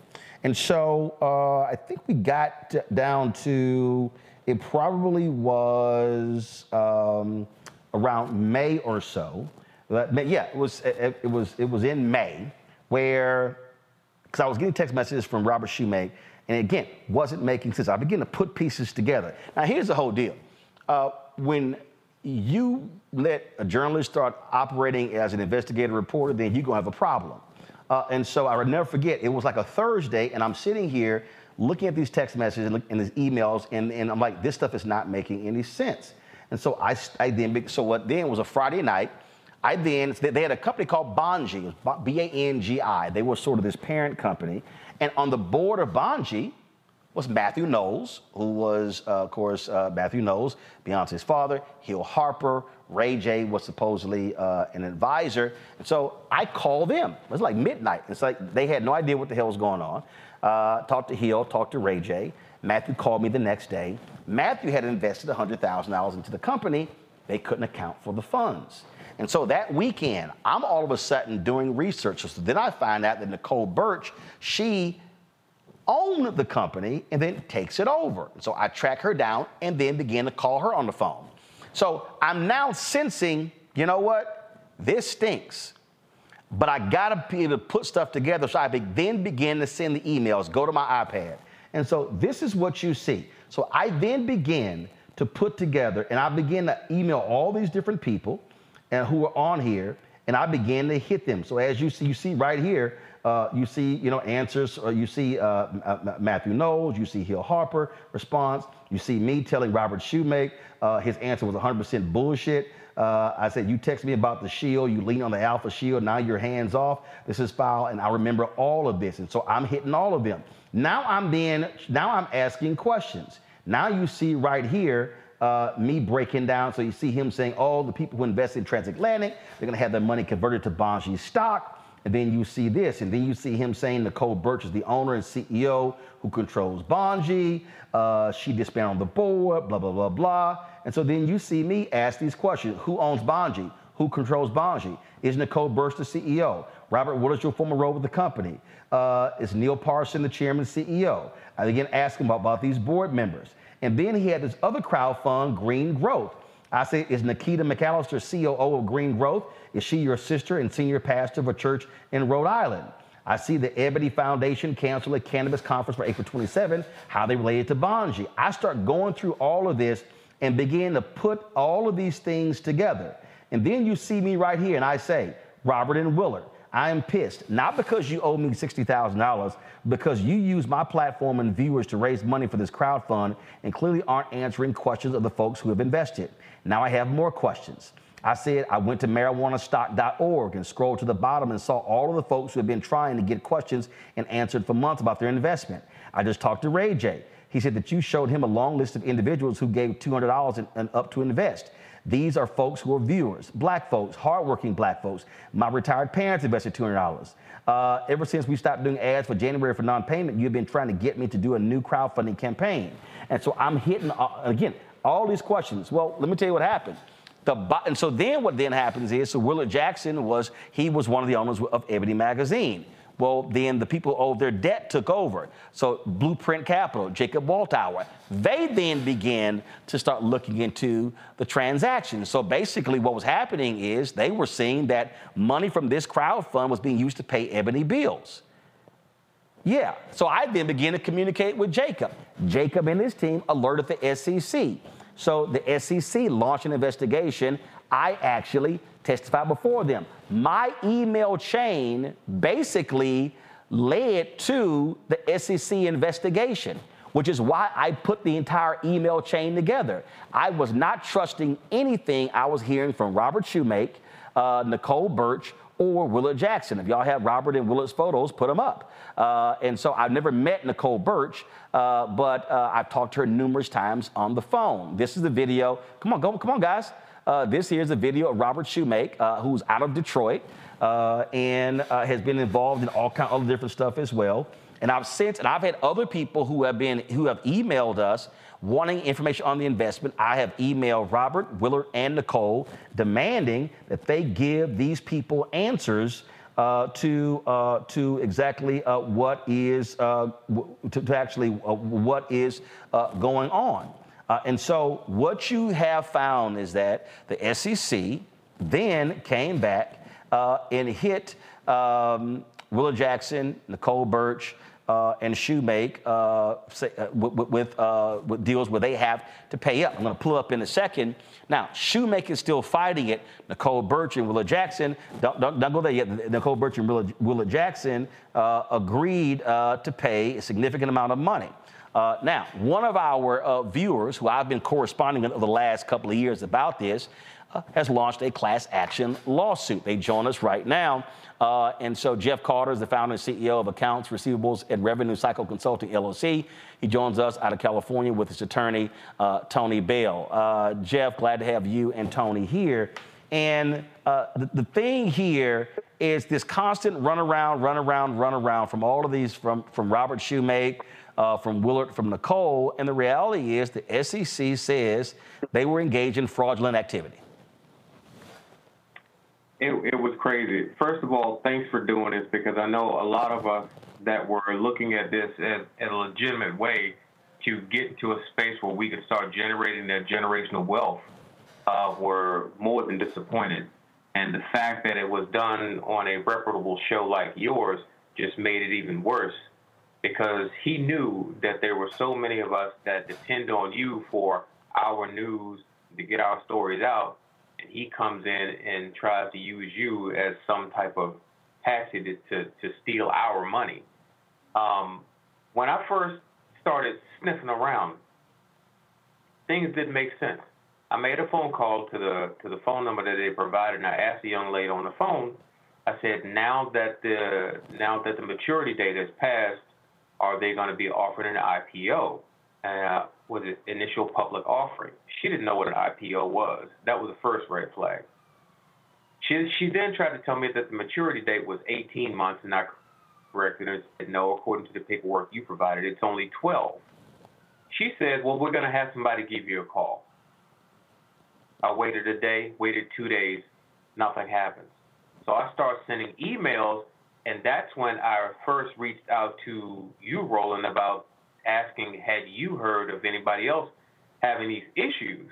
And so uh, I think we got down to it probably was um, around May or so. yeah, it was it, it, was it was in May where because I was getting text messages from Robert Shumake, and again wasn't making sense. I began to put pieces together. Now here's the whole deal: uh, when you let a journalist start operating as an investigative reporter, then you're gonna have a problem. Uh, and so I would never forget. It was like a Thursday, and I'm sitting here looking at these text messages and, and these emails, and, and I'm like, this stuff is not making any sense. And so I, I then, so what then was a Friday night. I then, they had a company called Bangi, B A N G I. They were sort of this parent company. And on the board of Bangi was Matthew Knowles, who was, uh, of course, uh, Matthew Knowles, Beyonce's father, Hill Harper, Ray J was supposedly uh, an advisor. And so I called them. It was like midnight. It's like they had no idea what the hell was going on uh, talked to Hill, talked to Ray J. Matthew called me the next day. Matthew had invested $100,000 into the company. They couldn't account for the funds. And so that weekend, I'm all of a sudden doing research. So then I find out that Nicole Birch, she owned the company and then takes it over. So I track her down and then begin to call her on the phone. So I'm now sensing, you know what? This stinks. But I gotta be able to put stuff together. So I then begin to send the emails, go to my iPad. And so this is what you see. So I then begin to put together and I begin to email all these different people and who are on here and I began to hit them. So as you see, you see right here, uh, you see, you know, answers, or you see uh, uh Matthew Knowles, you see Hill Harper response, you see me telling Robert Shumake uh, his answer was 100% bullshit. Uh, I said, You text me about the shield, you lean on the alpha shield, now you're hands off. This is foul. And I remember all of this. And so I'm hitting all of them. Now I'm being, now I'm asking questions. Now you see right here, uh, me breaking down. So you see him saying, oh, the people who invest in Transatlantic, they're going to have their money converted to Bangi stock. And then you see this, and then you see him saying Nicole Birch is the owner and CEO who controls Bangi. Uh, she disbanded on the board, blah, blah, blah, blah. And so then you see me ask these questions. Who owns Bangi? Who controls Bangi? Is Nicole Birch the CEO? Robert, what is your former role with the company? Uh, is Neil Parson the chairman CEO? I again ask him about, about these board members. And then he had this other crowd fund, Green Growth. I say, is Nikita McAllister COO of Green Growth? Is she your sister and senior pastor of a church in Rhode Island? I see the Ebony Foundation cancel a cannabis conference for April 27, how they related to Bangi. I start going through all of this and begin to put all of these things together. And then you see me right here and I say, Robert and Willard, I am pissed, not because you owe me $60,000, because you use my platform and viewers to raise money for this crowd fund and clearly aren't answering questions of the folks who have invested. Now I have more questions. I said I went to marijuanastock.org and scrolled to the bottom and saw all of the folks who have been trying to get questions and answered for months about their investment. I just talked to Ray J. He said that you showed him a long list of individuals who gave $200 and, and up to invest. These are folks who are viewers, black folks, hardworking black folks. My retired parents invested $200. Uh, ever since we stopped doing ads for January for non-payment, you've been trying to get me to do a new crowdfunding campaign. And so I'm hitting, uh, again, all these questions. Well, let me tell you what happened. The, and so then what then happens is, so Willard Jackson was, he was one of the owners of Ebony Magazine. Well, then the people owed their debt took over. So Blueprint Capital, Jacob Walthour, they then began to start looking into the transaction. So basically what was happening is they were seeing that money from this crowd fund was being used to pay Ebony bills. Yeah, so I then began to communicate with Jacob. Jacob and his team alerted the SEC. So the SEC launched an investigation. I actually testified before them. My email chain basically led to the SEC investigation, which is why I put the entire email chain together. I was not trusting anything I was hearing from Robert Shumake, uh, Nicole Birch, or Willard Jackson. If y'all have Robert and Willard's photos, put them up. Uh, and so I've never met Nicole Birch, uh, but uh, I've talked to her numerous times on the phone. This is the video. Come on, go, come on, guys. Uh, this here is a video of Robert Shumake, uh, who's out of Detroit uh, and has been involved in all kind of other different stuff as well. And I've sent, and I've had other people who have been, who have emailed us wanting information on the investment. I have emailed Robert, Willard, and Nicole demanding that they give these people answers uh, to uh, to exactly uh, what is uh, to, to, actually uh, what is uh, going on. and so what you have found is that the SEC then came back and hit um, Willard Jackson, Nicole Birch, uh, and Shumake uh, say, uh, with, with, uh, with, deals where they have to pay up. I'm going to pull up in a second. Now, Shumake is still fighting it. Nicole Birch and Willa Jackson, don't, don't, don't go there yet. Nicole Birch and Willard, Willard Jackson uh, agreed uh, to pay a significant amount of money. now, one of our viewers, who I've been corresponding with over the last couple of years about this, has launched a class action lawsuit. They join us right now. Uh, and so Jeff Carter is the founder and CEO of Accounts, Receivables, and Revenue Cycle Consulting LLC. He joins us out of California with his attorney, uh, Tony Bell. Uh, Jeff, glad to have you and Tony here. And uh, the, the thing here is this constant run around, run around, run around from all of these, from, from Robert Shumake, uh, from Willard, from Nicole. And the reality is the SEC says they were engaged in fraudulent activity it, it was crazy. First of all, thanks for doing this because I know a lot of us that were looking at this as, as a legitimate way to get to a space where we could start generating that generational wealth uh, were more than disappointed. And the fact that it was done on a reputable show like yours just made it even worse because he knew that there were so many of us that depend on you for our news to get our stories out he comes in and tries to use you as some type of patsy to, to, to steal our money. Um, when I first started sniffing around, things didn't make sense. I made a phone call to the to the phone number that they provided, and I asked the young lady on the phone. I said, now that the now that the maturity date has passed, are they going to be offering an IPO? Was its initial public offering. She didn't know what an IPO was. That was the first red flag. She, she then tried to tell me that the maturity date was 18 months and I corrected her And said, no, according to the paperwork you provided, it's only 12. She said, well, we're going to have somebody give you a call. I waited a day, waited two days, nothing happens. So I start sending emails, and that's when I first reached out to you, Roland, about asking, had you heard of anybody else having these issues?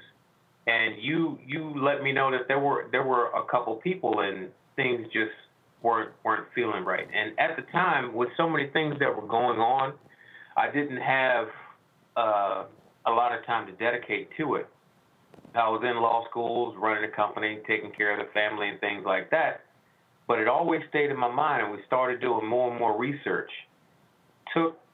And you you let me know that there were there were a couple people and things just weren't weren't feeling right. And at the time, with so many things that were going on, I didn't have uh, a lot of time to dedicate to it. I was in law schools, running a company, taking care of the family and things like that. But it always stayed in my mind, and we started doing more and more research. Took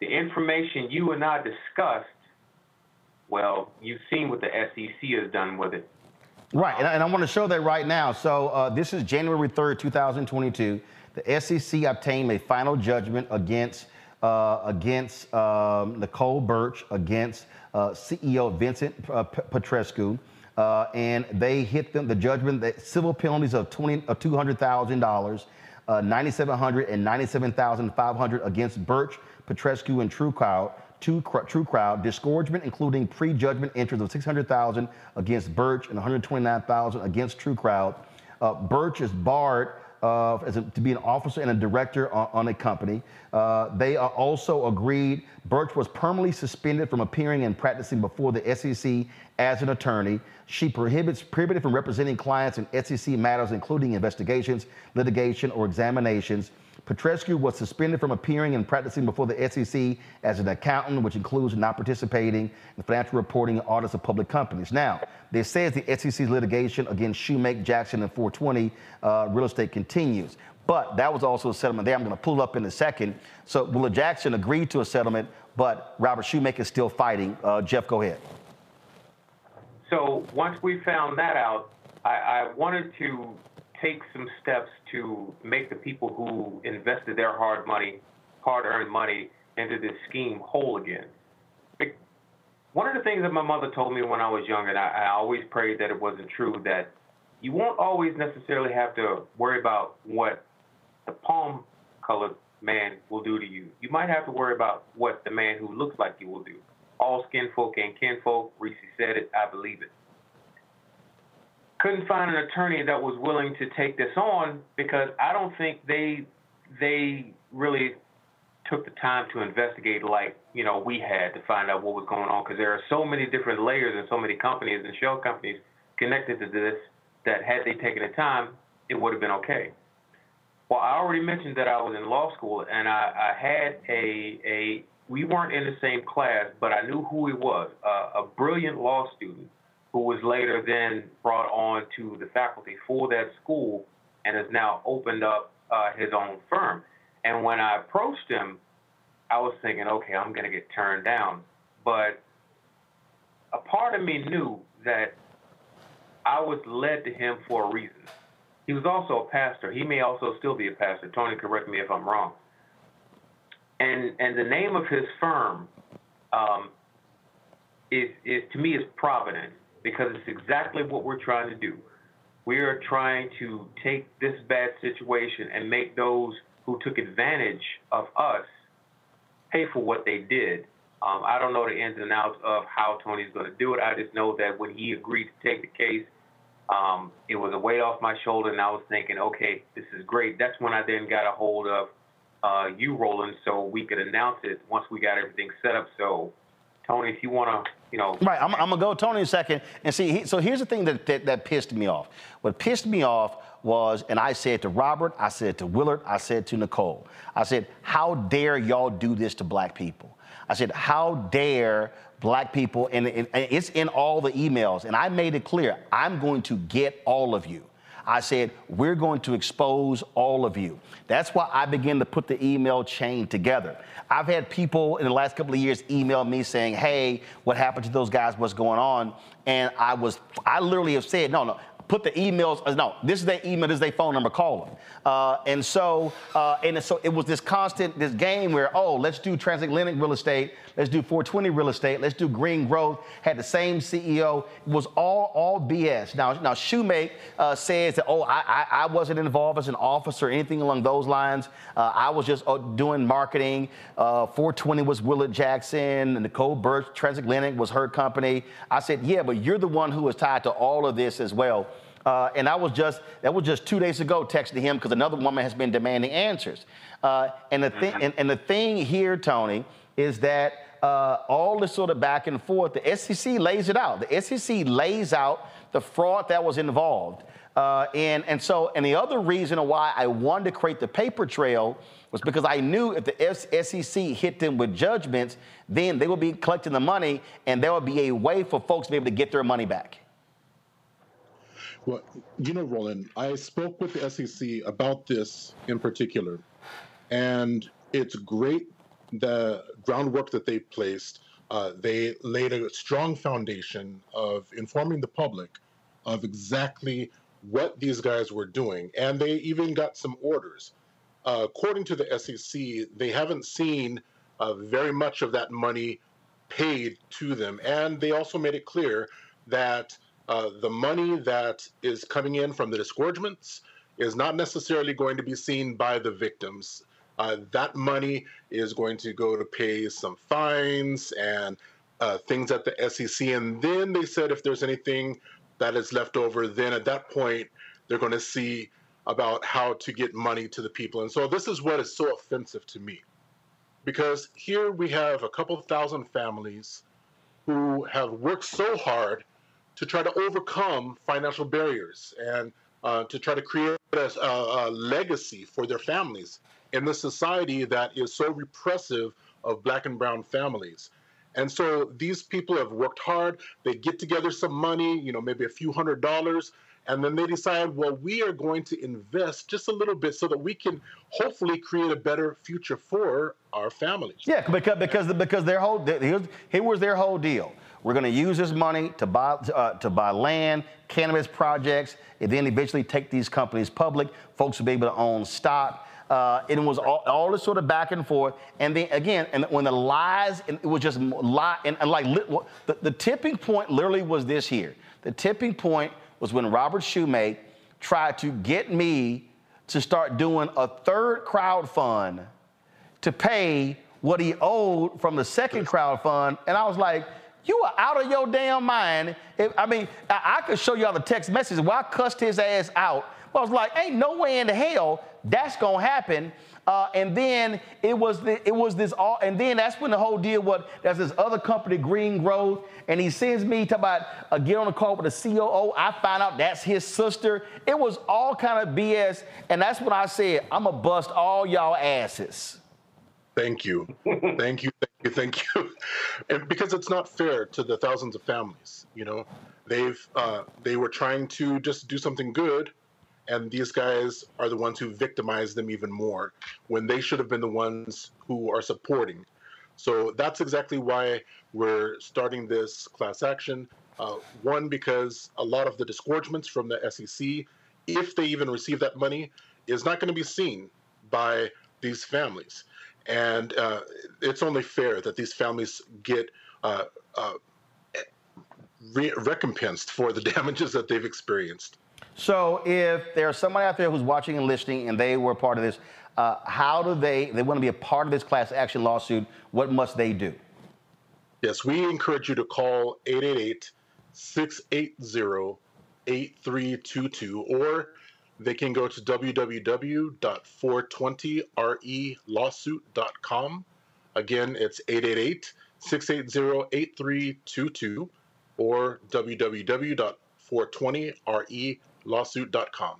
The information you and I discussed. Well, you've seen what the SEC has done with it. Right, and, I- and I want to show that right now. So uh, this is January 3rd, 2022. The SEC obtained a final judgment against uh, against um, Nicole Birch, against uh, CEO Vincent uh, Petrescu, uh, and they hit them the judgment that civil penalties of 20 of 200 thousand dollars, uh, 9,700 and 97,500 against Birch, Petrescu, and TruCrowd. True Crowd disgorgement, including pre-judgment interest of 600,000 against Birch and 129,000 against TruCrowd. Uh, Birch is barred uh, as a, to be an officer and a director on, on a company. Uh, they are also agreed Birch was permanently suspended from appearing and practicing before the SEC as an attorney. She prohibits prohibited from representing clients in SEC matters, including investigations, litigation, or examinations. Petrescu was suspended from appearing and practicing before the SEC as an accountant, which includes not participating in financial reporting and audits of public companies. Now, they says the SEC's litigation against Shumake, Jackson, and 420 uh, real estate continues. But that was also a settlement there. I'm going to pull up in a second. So Willa Jackson agreed to a settlement, but Robert Shumake is still fighting. Uh, Jeff, go ahead. So once we found that out, I, I wanted to take some steps to make the people who invested their hard money, hard-earned money into this scheme whole again. One of the things that my mother told me when I was young, and I, I always prayed that it wasn't true, that you won't always necessarily have to worry about what the palm-colored man will do to you. You might have to worry about what the man who looks like you will do. All skin folk ain't kinfolk. Reese said it. I believe it couldn't find an attorney that was willing to take this on because I don't think they they really took the time to investigate like you know we had to find out what was going on because there are so many different layers and so many companies and shell companies connected to this that had they taken the time it would have been okay. Well, I already mentioned that I was in law school and I, I had a a we weren't in the same class, but I knew who he was, uh, a brilliant law student who was later then brought on to the faculty for that school and has now opened up uh, his own firm. And when I approached him, I was thinking, okay, I'm going to get turned down. But a part of me knew that I was led to him for a reason. He was also a pastor. He may also still be a pastor. Tony, correct me if I'm wrong. And and the name of his firm um, is is to me is Providence because it's exactly what we're trying to do. We are trying to take this bad situation and make those who took advantage of us pay for what they did. Um, I don't know the ins and outs of how Tony's going to do it. I just know that when he agreed to take the case, um, it was a weight off my shoulder, and I was thinking, okay, this is great. That's when I then got a hold of uh, you, Roland, so we could announce it once we got everything set up. So, Tony, if you want to, you know, Right, I'm, I'm gonna go Tony in a second and see. He, so here's the thing that, that that pissed me off. What pissed me off was, and I said to Robert, I said to Willard, I said to Nicole, I said, how dare y'all do this to black people? I said, how dare black people, and and it's in all the emails, and I made it clear, I'm going to get all of you. I said, we're going to expose all of you. That's why I began to put the email chain together. I've had people in the last couple of years email me saying, hey, what happened to those guys? What's going on? And I was, I literally have said, no, no, put the emails. uh, No, this is their email. This is their phone number. Call them. Uh, and so, uh, and so it was this constant, this game where, oh, let's do transatlantic real estate, let's do 420 real estate, let's do green growth. Had the same CEO. It was all all BS. Now, now Shumake uh, says that, oh, I, I I wasn't involved as an officer or anything along those lines. Uh, I was just uh, doing marketing. Uh, 420 was Willard Jackson, And Nicole Birch, Transatlantic was her company. I said, yeah, but you're the one who was tied to all of this as well. Uh, and I was just that was just two days ago texting him because another woman has been demanding answers. Uh, and the thing and, and the thing here, Tony, is that uh, all this sort of back and forth, the SEC lays it out. The SEC lays out the fraud that was involved. Uh, and, and so, and the other reason why I wanted to create the paper trail was because I knew if the SEC hit them with judgments, then they would be collecting the money and there would be a way for folks to be able to get their money back. Well, you know, Roland, I spoke with the SEC about this in particular, and it's great the groundwork that they placed. Uh, they laid a strong foundation of informing the public of exactly what these guys were doing, and they even got some orders. Uh, according to the SEC, they haven't seen uh, very much of that money paid to them, and they also made it clear that uh, the money that is coming in from the disgorgements is not necessarily going to be seen by the victims. Uh, that money is going to go to pay some fines and uh, things at the SEC. And then they said if there's anything that is left over, then at that point, they're going to see about how to get money to the people. And so this is what is so offensive to me. Because here we have a couple thousand families who have worked so hard to try to overcome financial barriers and uh, to try to create a, a, legacy for their families in the society that is so repressive of black and brown families. And so these people have worked hard. They get together some money, you know, maybe a few hundred dollars, and then they decide, well, we are going to invest just a little bit so that we can hopefully create a better future for our families. Yeah, because because because their whole here was their whole deal. We're going to use this money to buy uh, to buy land, cannabis projects, and then eventually take these companies public. Folks will be able to own stock. Uh, it was all, all this sort of back and forth, and then again, and when the lies, and it was just lie, and, and like the, the tipping point literally was this here. The tipping point was when Robert Shumake tried to get me to start doing a third crowd fund to pay what he owed from the second crowd fund, and I was like, you are out of your damn mind. If, I mean, I, I, could show y'all the text message where I cussed his ass out. But I was like, ain't no way in the hell that's gonna happen. Uh, and then it was the, it was this all, and then that's when the whole deal was. There's this other company, Green Growth, and he sends me to about uh, get on the call with the COO. I find out that's his sister. It was all kind of BS, and that's when I said I'm gonna bust all y'all asses. Thank you. thank you. Thank you. Thank you. And because it's not fair to the thousands of families, you know, they've uh, they were trying to just do something good, and these guys are the ones who victimize them even more when they should have been the ones who are supporting. So that's exactly why we're starting this class action. Uh, one, because a lot of the disgorgements from the SEC, if they even receive that money, is not going to be seen by these families and uh, it's only fair that these families get uh, uh, re- recompensed for the damages that they've experienced. So, if there's somebody out there who's watching and listening, and they were part of this, uh, how do they? They want to be a part of this class action lawsuit. What must they do? Yes, we encourage you to call 888 680 8322 or they can go to www.420relawsuit.com. Again, it's 888 680 8322 or www.420relawsuit.com.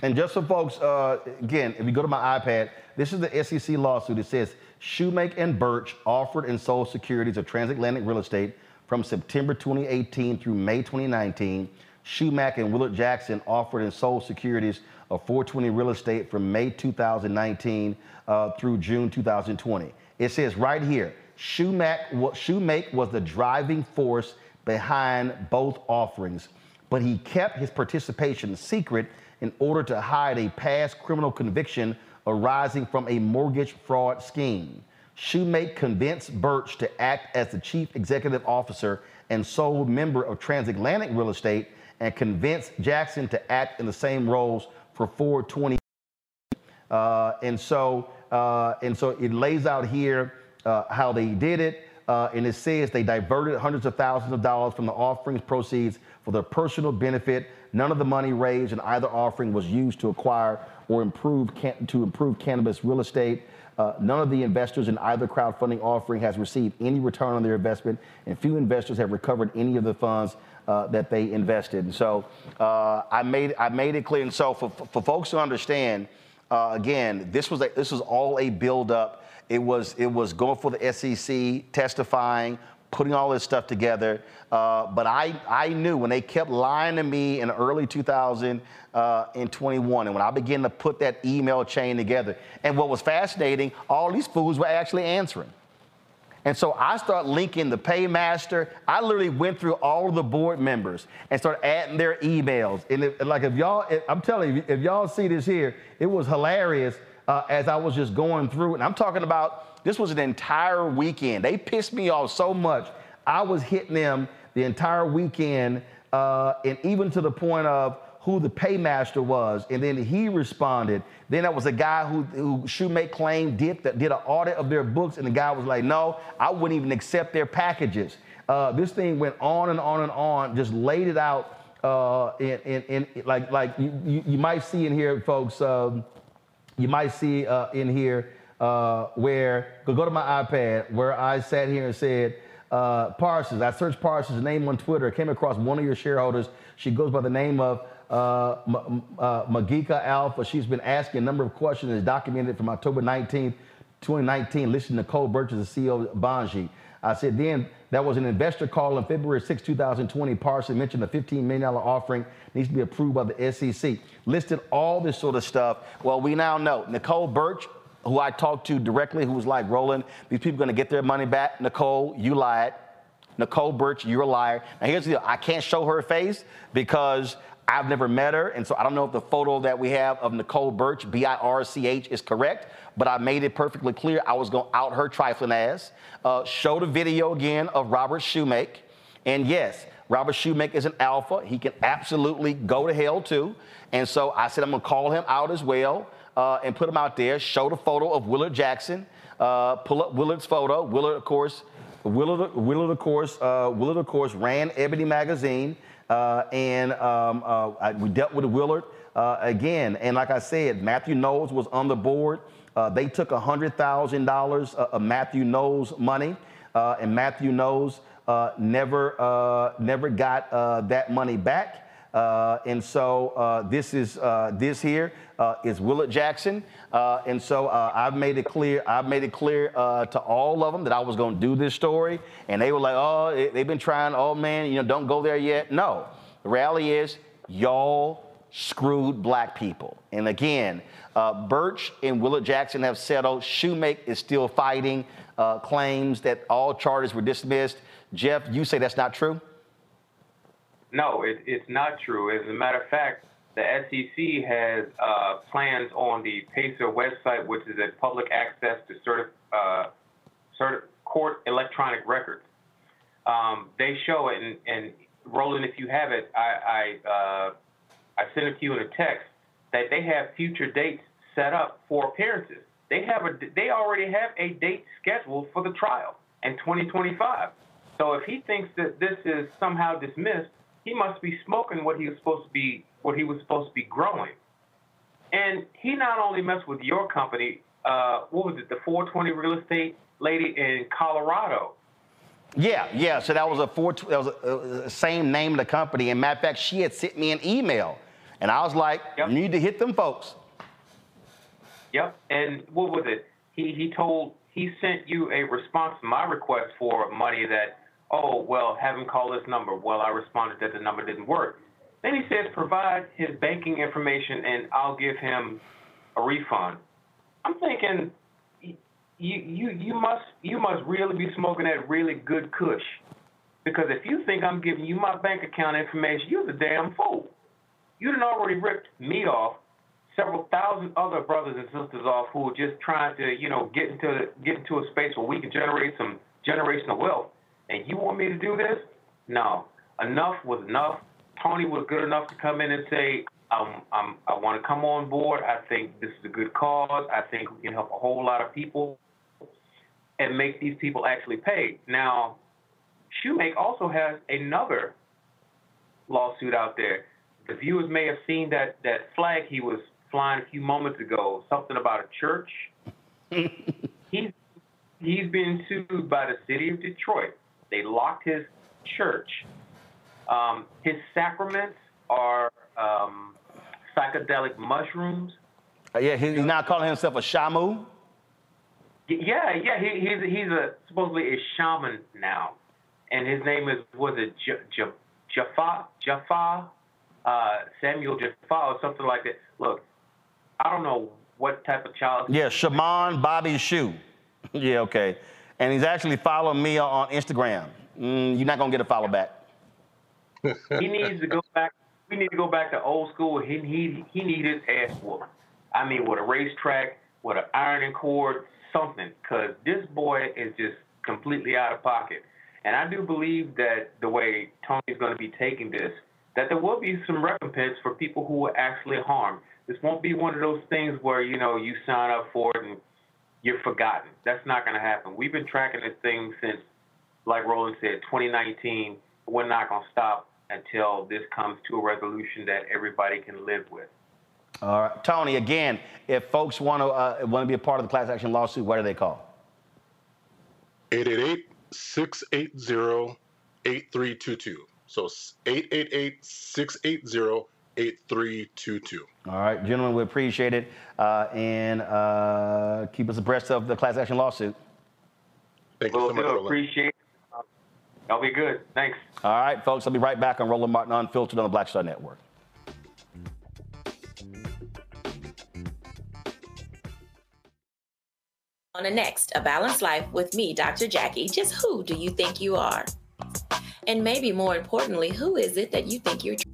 And just for folks, uh, again, if you go to my iPad, this is the SEC lawsuit. It says Shumake and Birch offered and sold securities of transatlantic real estate from September 2018 through May 2019 Shumake and Willard Jackson offered and sold securities of 420 real estate from May 2019 uh, through June 2020. It says right here, Shumake was the driving force behind both offerings. but he kept his participation secret in order to hide a past criminal conviction arising from a mortgage fraud scheme. Shumake convinced Birch to act as the chief executive officer and sole member of Transatlantic Real Estate and convinced Jackson to act in the same roles for 420. Uh, and so, uh, and so it lays out here uh, how they did it. Uh, and it says they diverted hundreds of thousands of dollars from the offerings proceeds for their personal benefit. None of the money raised in either offering was used to acquire or improve to improve cannabis real estate. Uh, none of the investors in either crowdfunding offering has received any return on their investment, and few investors have recovered any of the funds uh, that they invested. And so uh, I made I made it clear. And so for, for folks to understand, uh, again, this was a, this was all a buildup. It was it was going for the SEC, testifying, putting all this stuff together. Uh, but I, I knew when they kept lying to me in early 2021, uh, and when I began to put that email chain together, and what was fascinating, all these fools were actually answering. And so I start linking the paymaster. I literally went through all of the board members and started adding their emails. And if, like if y'all, if, I'm telling you, if y'all see this here, it was hilarious uh, as I was just going through. And I'm talking about this was an entire weekend. They pissed me off so much. I was hitting them the entire weekend, uh, and even to the point of who the paymaster was, and then he responded. Then that was a guy who, who Shumake claimed did did an audit of their books, and the guy was like, "No, I wouldn't even accept their packages." Uh, this thing went on and on and on, just laid it out. Uh, in, in, in, like like you, you, you, might see in here, folks. Um, you might see uh, in here uh, where go go to my iPad where I sat here and said uh, Parsons. I searched Parsons' name on Twitter. Came across one of your shareholders. She goes by the name of uh, uh, Magika Alpha. She's been asking a number of questions. Documented from October 19th, 2019. Listen to Nicole Burgess, the CEO of Bangi. I said then that was an investor call on February 6, 2020. Parsons mentioned a $15 million offering needs to be approved by the SEC. Listed all this sort of stuff. Well, we now know Nicole Birch who I talked to directly, who was like, Roland, these people are going to get their money back. Nicole, you lied. Nicole Birch, you're a liar. Now, here's the deal I can't show her face because I've never met her. And so I don't know if the photo that we have of Nicole Birch, B I R C H, is correct, but I made it perfectly clear I was to out her trifling ass. Uh, show the video again of Robert Shumake. And yes, Robert Shumake is an alpha. He can absolutely go to hell too. And so I said I'm to call him out as well uh, and put him out there. Show the photo of Willard Jackson. Uh, pull up Willard's photo. Willard, of course, Willard, Willard of course, uh, Willard, of course, ran Ebony magazine, uh, and um, uh, I, we dealt with Willard uh, again. And like I said, Matthew Knowles was on the board. they took hundred thousand dollars of Matthew Knowles' money, and Matthew Knowles never never got that money back. Uh, and so uh, this is uh, this here uh, is Willard Jackson. Uh, and so uh, I've made it clear. I've made it clear to all of them that I was going to do this story, and they were like, "Oh, they've been trying. Oh man, you know, don't go there yet." No, the reality is y'all screwed black people. And again, Birch and Willard Jackson have settled. Shumake is still fighting. claims that all charges were dismissed. Jeff, you say that's not true. No, it, it's not true. As a matter of fact, the SEC has uh, plans on the PACER website, which is a public access to certi- uh, court electronic records. Um, they show it, and, and, Roland, if you have it, I I, uh, I sent it to you in a text that they have future dates set up for appearances. They have a they already have a date scheduled for the trial in 2025. So if he thinks that this is somehow dismissed, he must be smoking what he was supposed to be what he was supposed to be growing. And he not only messed with your company, uh, what was it, the 420 real estate lady in Colorado. Yeah, yeah. So that was a four. That was a, a, same name of the company. And matter of fact, she had sent me an email, and I was like, yep. "You need to hit them folks." Yep. And what was it? He he told he sent you a response to my request for money that oh, well, have him call this number. Well, I responded that the number didn't work. Then he says, provide his banking information and I'll give him a refund. I'm thinking, you, you, you must, you must really be smoking that really good kush Because if you think I'm giving you my bank account information, you're the damn fool. You done already ripped me off, several thousand other brothers and sisters off who are just trying to, you know, get into get into a space where we can generate some generational wealth. And you want me to do this? No. Enough was enough. Tony was good enough to come in and say, um, um, I want to come on board. I think this is a good cause. I think we can help a whole lot of people and make these people actually pay. Now, Shumake also has another lawsuit out there. The viewers may have seen that, that flag he was flying a few moments ago, something about a church. he's, he's been sued by the city of Detroit. They locked his church. Um, his sacraments are um, psychedelic mushrooms. Uh, yeah, he's now calling himself a shamu. Yeah, yeah, he, he's he's a supposedly a shaman now, and his name is was it J- J- Jaffa Jaffa uh, Samuel Jaffa or something like that. Look, I don't know what type of child. Yeah, Shaman Bobby Shoe. yeah, okay. And he's actually following me on Instagram. Mm, you're not gonna get a follow back. he needs to go back. We need to go back to old school. He he he needs his ass whooped. I mean, with a racetrack, with an ironing cord, something, because this boy is just completely out of pocket. And I do believe that the way Tony's going to be taking this, that there will be some recompense for people who were actually harmed. This won't be one of those things where you know you sign up for it and you're forgotten. That's not going to happen. We've been tracking this thing since, like Roland said, 2019. We're not going to stop until this comes to a resolution that everybody can live with. All right, Tony. Again, if folks want to uh, want to be a part of the class action lawsuit, what do they call? 888-680-8322. So 888-680-8322. All right, gentlemen, we appreciate it, uh, and uh, keep us abreast of the class action lawsuit. Thank you so much, Roland. Appreciate it. I'll be good. Thanks. All right, folks. I'll be right back on Roland Martin Unfiltered on the Black Star Network. On the next, A Balanced Life with me, Dr. Jackie. Just who do you think you are? And maybe more importantly, who is it that you think you're?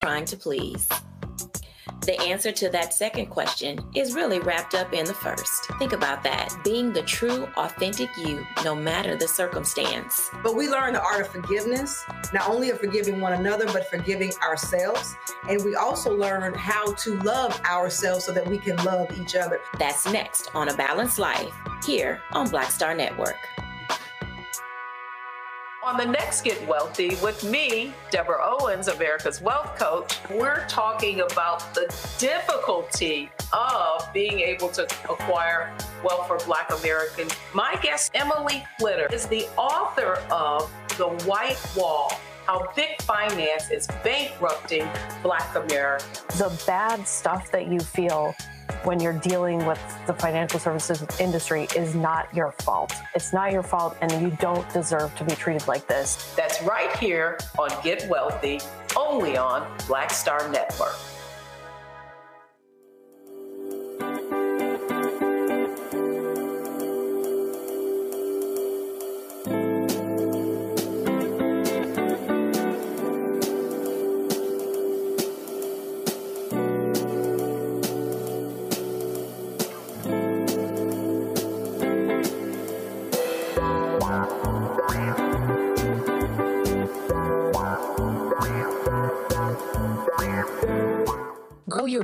Trying to please. The answer to that second question is really wrapped up in the first. Think about that being the true, authentic you, no matter the circumstance. But we learn the art of forgiveness, not only of forgiving one another, but forgiving ourselves. And we also learn how to love ourselves so that we can love each other. That's next on A Balanced Life here on Black Star Network. On the next Get Wealthy with me, Deborah Owens, America's Wealth Coach, we're talking about the difficulty of being able to acquire wealth for Black Americans. My guest, Emily Flitter, is the author of The White Wall how big finance is bankrupting Black America. The bad stuff that you feel when you're dealing with the financial services industry is not your fault. It's not your fault, and you don't deserve to be treated like this. That's right here on Get Wealthy, only on Black Star Network.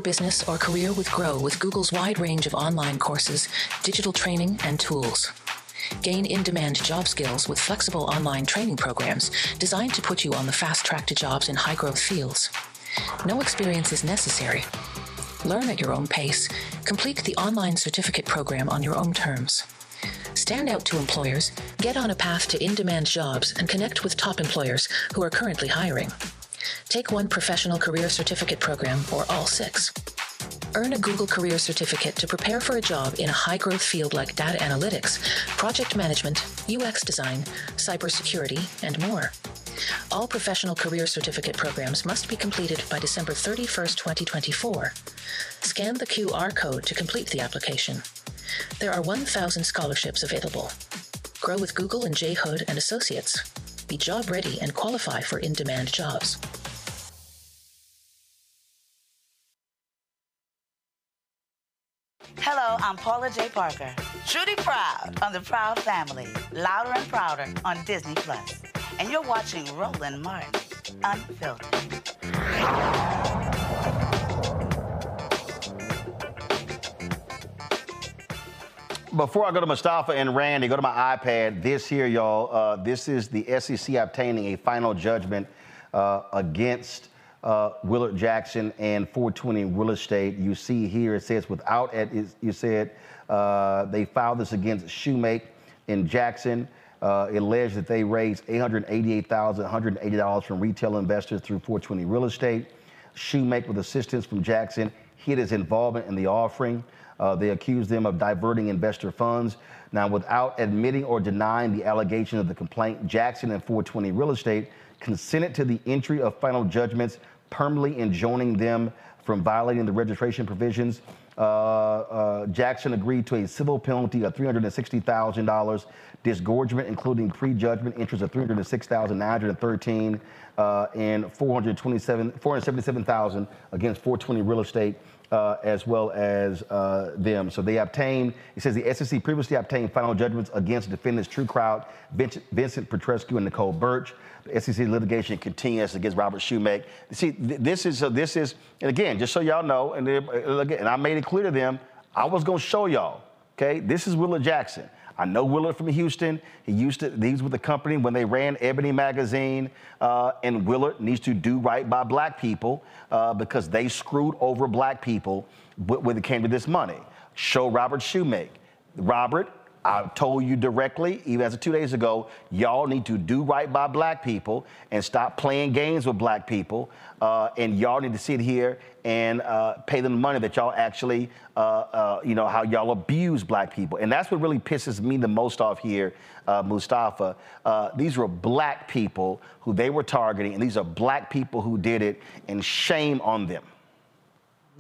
Business or career with Grow with Google's wide range of online courses, digital training, and tools. Gain in demand job skills with flexible online training programs designed to put you on the fast track to jobs in high growth fields. No experience is necessary. Learn at your own pace. Complete the online certificate program on your own terms. stand out to employers, get on a path to in demand jobs, and connect with top employers who are currently hiring. Take one professional career certificate program or all six. Earn a Google Career Certificate to prepare for a job in a high growth field like data analytics, project management, UX design, cybersecurity, and more. All professional career certificate programs must be completed by December 31st, 2024. Scan the QR code to complete the application. There are 1,000 scholarships available. Grow with Google and J. Hood and Associates. Be job ready and qualify for in demand jobs. Hello, I'm Paula Jai Parker. Truly proud on the Proud Family, louder and prouder on Disney Plus. And you're watching Roland Martin, Unfiltered. Before I go to Mustafa and Randy, go to my iPad. This here, y'all, uh, this is the SEC obtaining a final judgment uh, against uh, Willard Jackson and 420 Real Estate. You see here, it says without it, you said uh, they filed this against Shumake in Jackson. Uh, it alleged that they raised $888,180 from retail investors through 420 Real Estate. Shumake, with assistance from Jackson, hid his involvement in the offering. Uh, they accused them of diverting investor funds. Now, without admitting or denying the allegation of the complaint, Jackson and 420 Real Estate consented to the entry of final judgments permanently enjoining them from violating the registration provisions. Uh, uh, Jackson agreed to a civil penalty of $360,000, disgorgement, including prejudgment interest of 306,913, uh, and 427, 477,000 against 420 Real Estate uh, as well as uh, them. So they obtained, it says the SEC previously obtained final judgments against defendants TruCrowd, Vincent Petrescu, and Nicole Birch. The SEC litigation continues against Robert Shumake. See, th- this is, uh, this is, and again, just so y'all know, and, uh, and I made it clear to them, I was going to show y'all, okay? This is Willard Jackson. I know Willard from Houston. He used to, he was with the company when they ran Ebony Magazine. Uh, and Willard needs to do right by black people uh, because they screwed over black people when it came to this money. Show Robert Shumake. Robert I told you directly, even as of two days ago, y'all need to do right by black people and stop playing games with black people. Uh, and y'all need to sit here and uh, pay them the money that y'all actually, uh, uh you know, how y'all abuse black people. And that's what really pisses me the most off here, uh, Mustafa. Uh, these were black people who they were targeting, and these are black people who did it, and shame on them.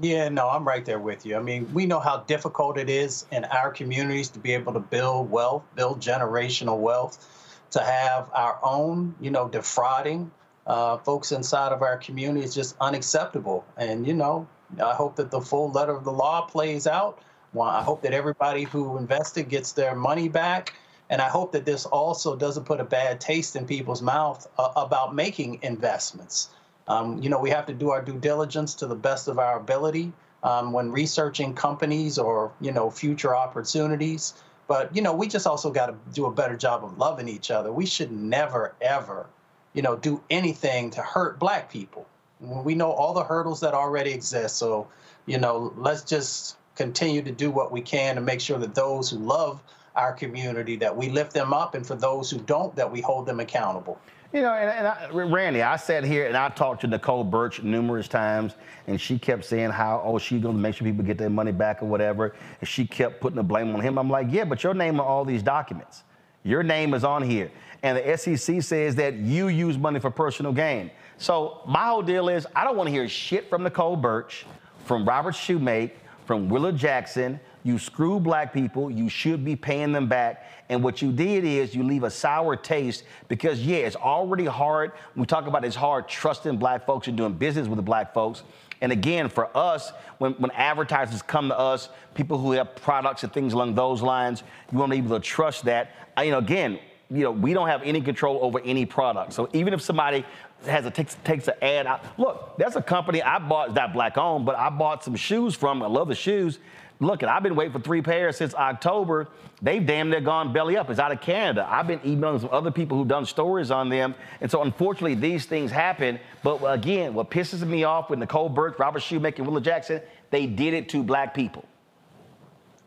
Yeah, no, I'm right there with you. I mean, we know how difficult it is in our communities to be able to build wealth, build generational wealth, to have our own, you know, defrauding uh, folks inside of our community is just unacceptable. And, you know, I hope that the full letter of the law plays out. Well, I hope that everybody who invested gets their money back. And I hope that this also doesn't put a bad taste in people's mouth uh, about making investments. Um, you know, we have to do our due diligence to the best of our ability um, when researching companies or, you know, future opportunities. But, you know, we just also got to do a better job of loving each other. We should never, ever, you know, do anything to hurt black people. We know all the hurdles that already exist. So, you know, let's just continue to do what we can to make sure that those who love our community, that we lift them up, and for those who don't, that we hold them accountable. You know, and, and I, Randy, I sat here and I talked to Nicole Birch numerous times, and she kept saying how, oh, she's going to make sure people get their money back or whatever. And she kept putting the blame on him. I'm like, yeah, but your name on all these documents. Your name is on here. And the SEC says that you use money for personal gain. So my whole deal is I don't want to hear shit from Nicole Birch, from Robert Shumake, from Willard Jackson, you screw black people, you should be paying them back. And what you did is you leave a sour taste because, yeah, it's already hard. We talk about it's hard trusting black folks and doing business with the black folks. And again, for us, when, when advertisers come to us, people who have products and things along those lines, you want to be able to trust that. I, you know, again, you know, we don't have any control over any product. So even if somebody has a takes takes an ad out, look, that's a company I bought that black owned, but I bought some shoes from. I love the shoes. Look, I've been waiting for three pairs since October. They've damn near gone belly up. It's out of Canada. I've been emailing some other people who've done stories on them. And so, unfortunately, these things happen. But again, what pisses me off with Nicole Birch, Robert Shoemaker, Willa Jackson, they did it to black people.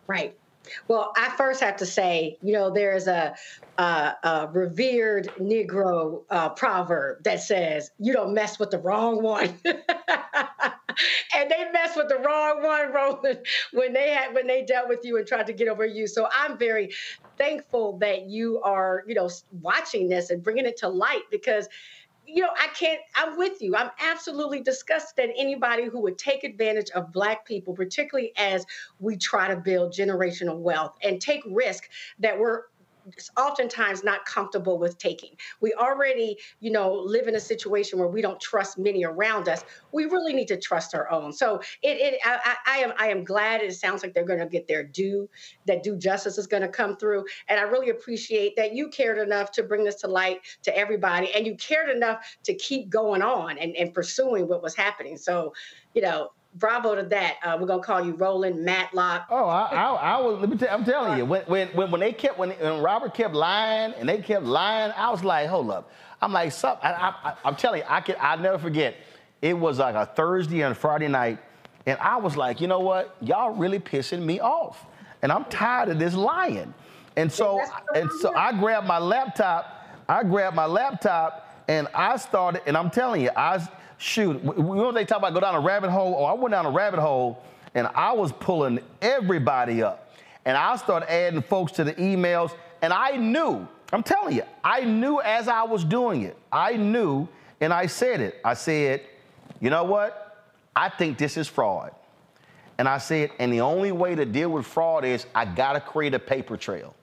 Right. Well, I first have to say, you know, there's a, a, a revered Negro uh, proverb that says, "You don't mess with the wrong one." and they messed with the wrong one, Roland, when they had when they dealt with you and tried to get over you. So I'm very thankful that you are, you know, watching this and bringing it to light because you know, I can't, I'm with you. I'm absolutely disgusted at anybody who would take advantage of Black people, particularly as we try to build generational wealth and take risk that we're oftentimes not comfortable with taking. We already, you know, live in a situation where we don't trust many around us. We really need to trust our own. So it, it I, I am, I am glad it sounds like they're going to get their due, that due justice is going to come through. And I really appreciate that you cared enough to bring this to light to everybody, and you cared enough to keep going on and, and pursuing what was happening. So, you know, bravo to that. Uh, we're gonna call you Roland Matlock. Oh, I, I, I was. Let me tell. I'm telling you, when, when, when they kept when, when Robert kept lying and they kept lying, I was like, hold up. I'm like, some, I, I, I'm telling you, I can. I'll never forget. It was like a Thursday and Friday night, and I was like, you know what? Y'all really pissing me off, and I'm tired of this lying. And so, and so I grabbed my laptop. I grabbed my laptop and I started, and I'm telling you, I shoot, when they talk about go down a rabbit hole, oh, I went down a rabbit hole and I was pulling everybody up. And I started adding folks to the emails, and I knew, I'm telling you, I knew as I was doing it, I knew, and I said it. I said, you know what? I think this is fraud. And I said, and the only way to deal with fraud is I gotta create a paper trail.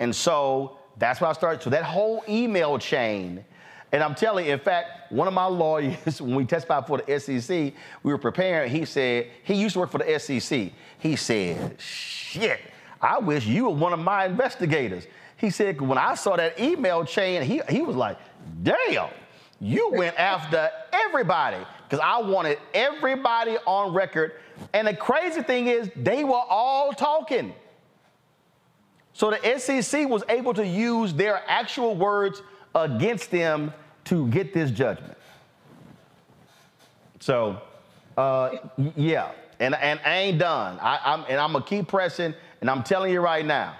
And so that's why I started. So that whole email chain and I'm telling you, in fact, one of my lawyers, when we testified for the SEC, we were preparing. He said, he used to work for the SEC. He said, shit, I wish you were one of my investigators. He said, when I saw that email chain, he, he was like, damn, you went after everybody. Because I wanted everybody on record. And the crazy thing is, they were all talking. So the SEC was able to use their actual words against them to get this judgment. So, uh, yeah, and, and I ain't done. I, I'm, and I'm gonna keep pressing, and I'm telling you right now,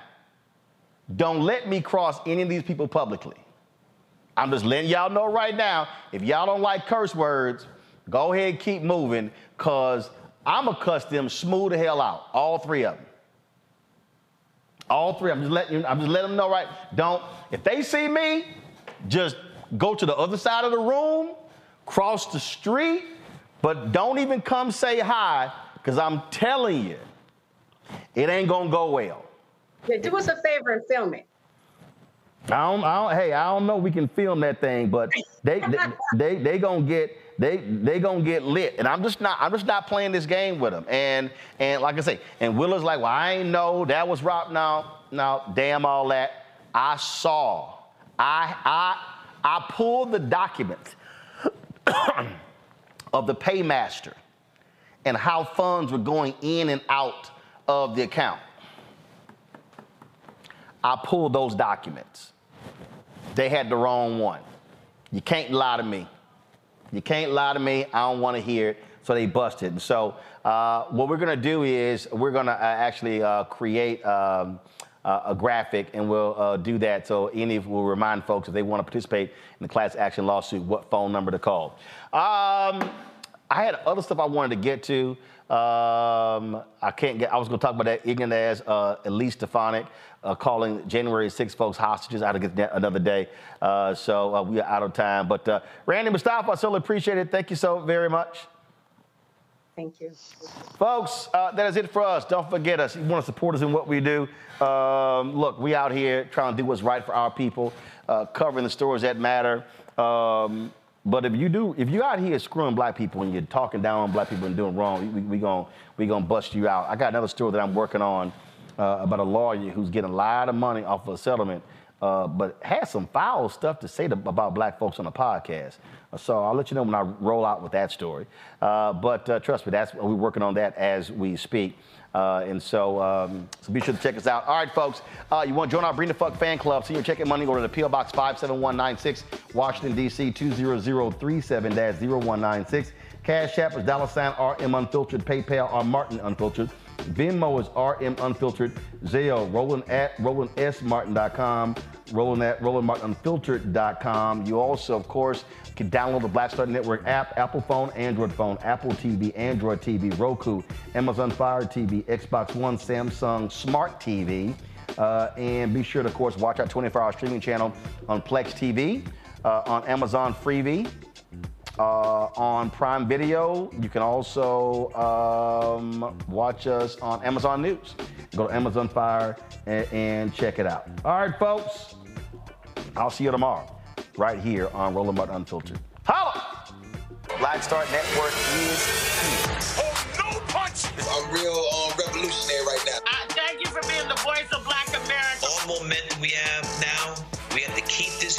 don't let me cross any of these people publicly. I'm just letting y'all know right now, if y'all don't like curse words, go ahead keep moving, cause I'm gonna cuss them smooth the hell out, all three of them. All three. I'm just letting you, I'm just letting them know right. Don't, if they see me, just go to the other side of the room, cross the street, but don't even come say hi, because I'm telling you, it ain't gonna go well. Yeah, do us a favor and film it. I don't, I don't, hey, I don't know we can film that thing, but they they, they they gonna get they they gonna get lit, and I'm just not I'm just not playing this game with them. And and like I say, and Willer's like, well, I ain't know that was Rob. Now now, damn all that. I saw I, I, I pulled the documents of the paymaster and how funds were going in and out of the account. I pulled those documents. They had the wrong one. You can't lie to me. You can't lie to me. I don't want to hear it. So they busted. So uh, what we're going to do is we're going to uh, actually uh, create. Um, uh, a graphic, and we'll uh, do that. So any will remind folks if they want to participate in the class action lawsuit, what phone number to call. Um, I had other stuff I wanted to get to. Um, I can't get. I was going to talk about that ignorant as uh, Elise Stefanik uh, calling January 6 folks hostages. I had to get that another day, uh, so uh, we are out of time. But uh, Randy Mustafa, I so appreciate it. Thank you so very much. Thank you. Folks, uh, that is it for us. Don't forget us. You want to support us in what we do. Um, look, we out here trying to do what's right for our people, uh, covering the stories that matter. Um, but if you do, if you out here screwing black people and you're talking down on black people and doing wrong, we, we gonna we gonna bust you out. I got another story that I'm working on uh, about a lawyer who's getting a lot of money off of a settlement, uh, but has some foul stuff to say to, about black folks on the podcast. So I'll let you know when I roll out with that story. Uh, but uh, trust me, that's we're working on that as we speak. Uh, and so, um, so be sure to check us out. All right, folks, uh, you want to join our Bring the Funk fan club? Send your check and money. Go to the PO Box 57196, Washington, D.C. 20037-0196. Cash App is dollar sign RM Unfiltered. PayPal or Martin Unfiltered. Venmo is RM Unfiltered. Zelle, Roland at RolandSMartin.com. Roland at RolandMartinUnfiltered.com. You also, of course, can download the Black Star Network app, Apple phone, Android phone, Apple TV, Android TV, Roku, Amazon Fire TV, Xbox One, Samsung Smart TV. Uh, and be sure to, of course, watch our 24 hour streaming channel on Plex TV, uh, on Amazon Freevee, uh, on Prime Video. You can also um, watch us on Amazon News. Go to Amazon Fire and, and, check it out. All right, folks. I'll see you tomorrow, right here on Roland Martin Unfiltered. Holla! Black Star Network is here. Oh, no punch! I'm real um, revolutionary right now. Uh, thank you for being the voice of Black America. All the momentum we have now we have to keep this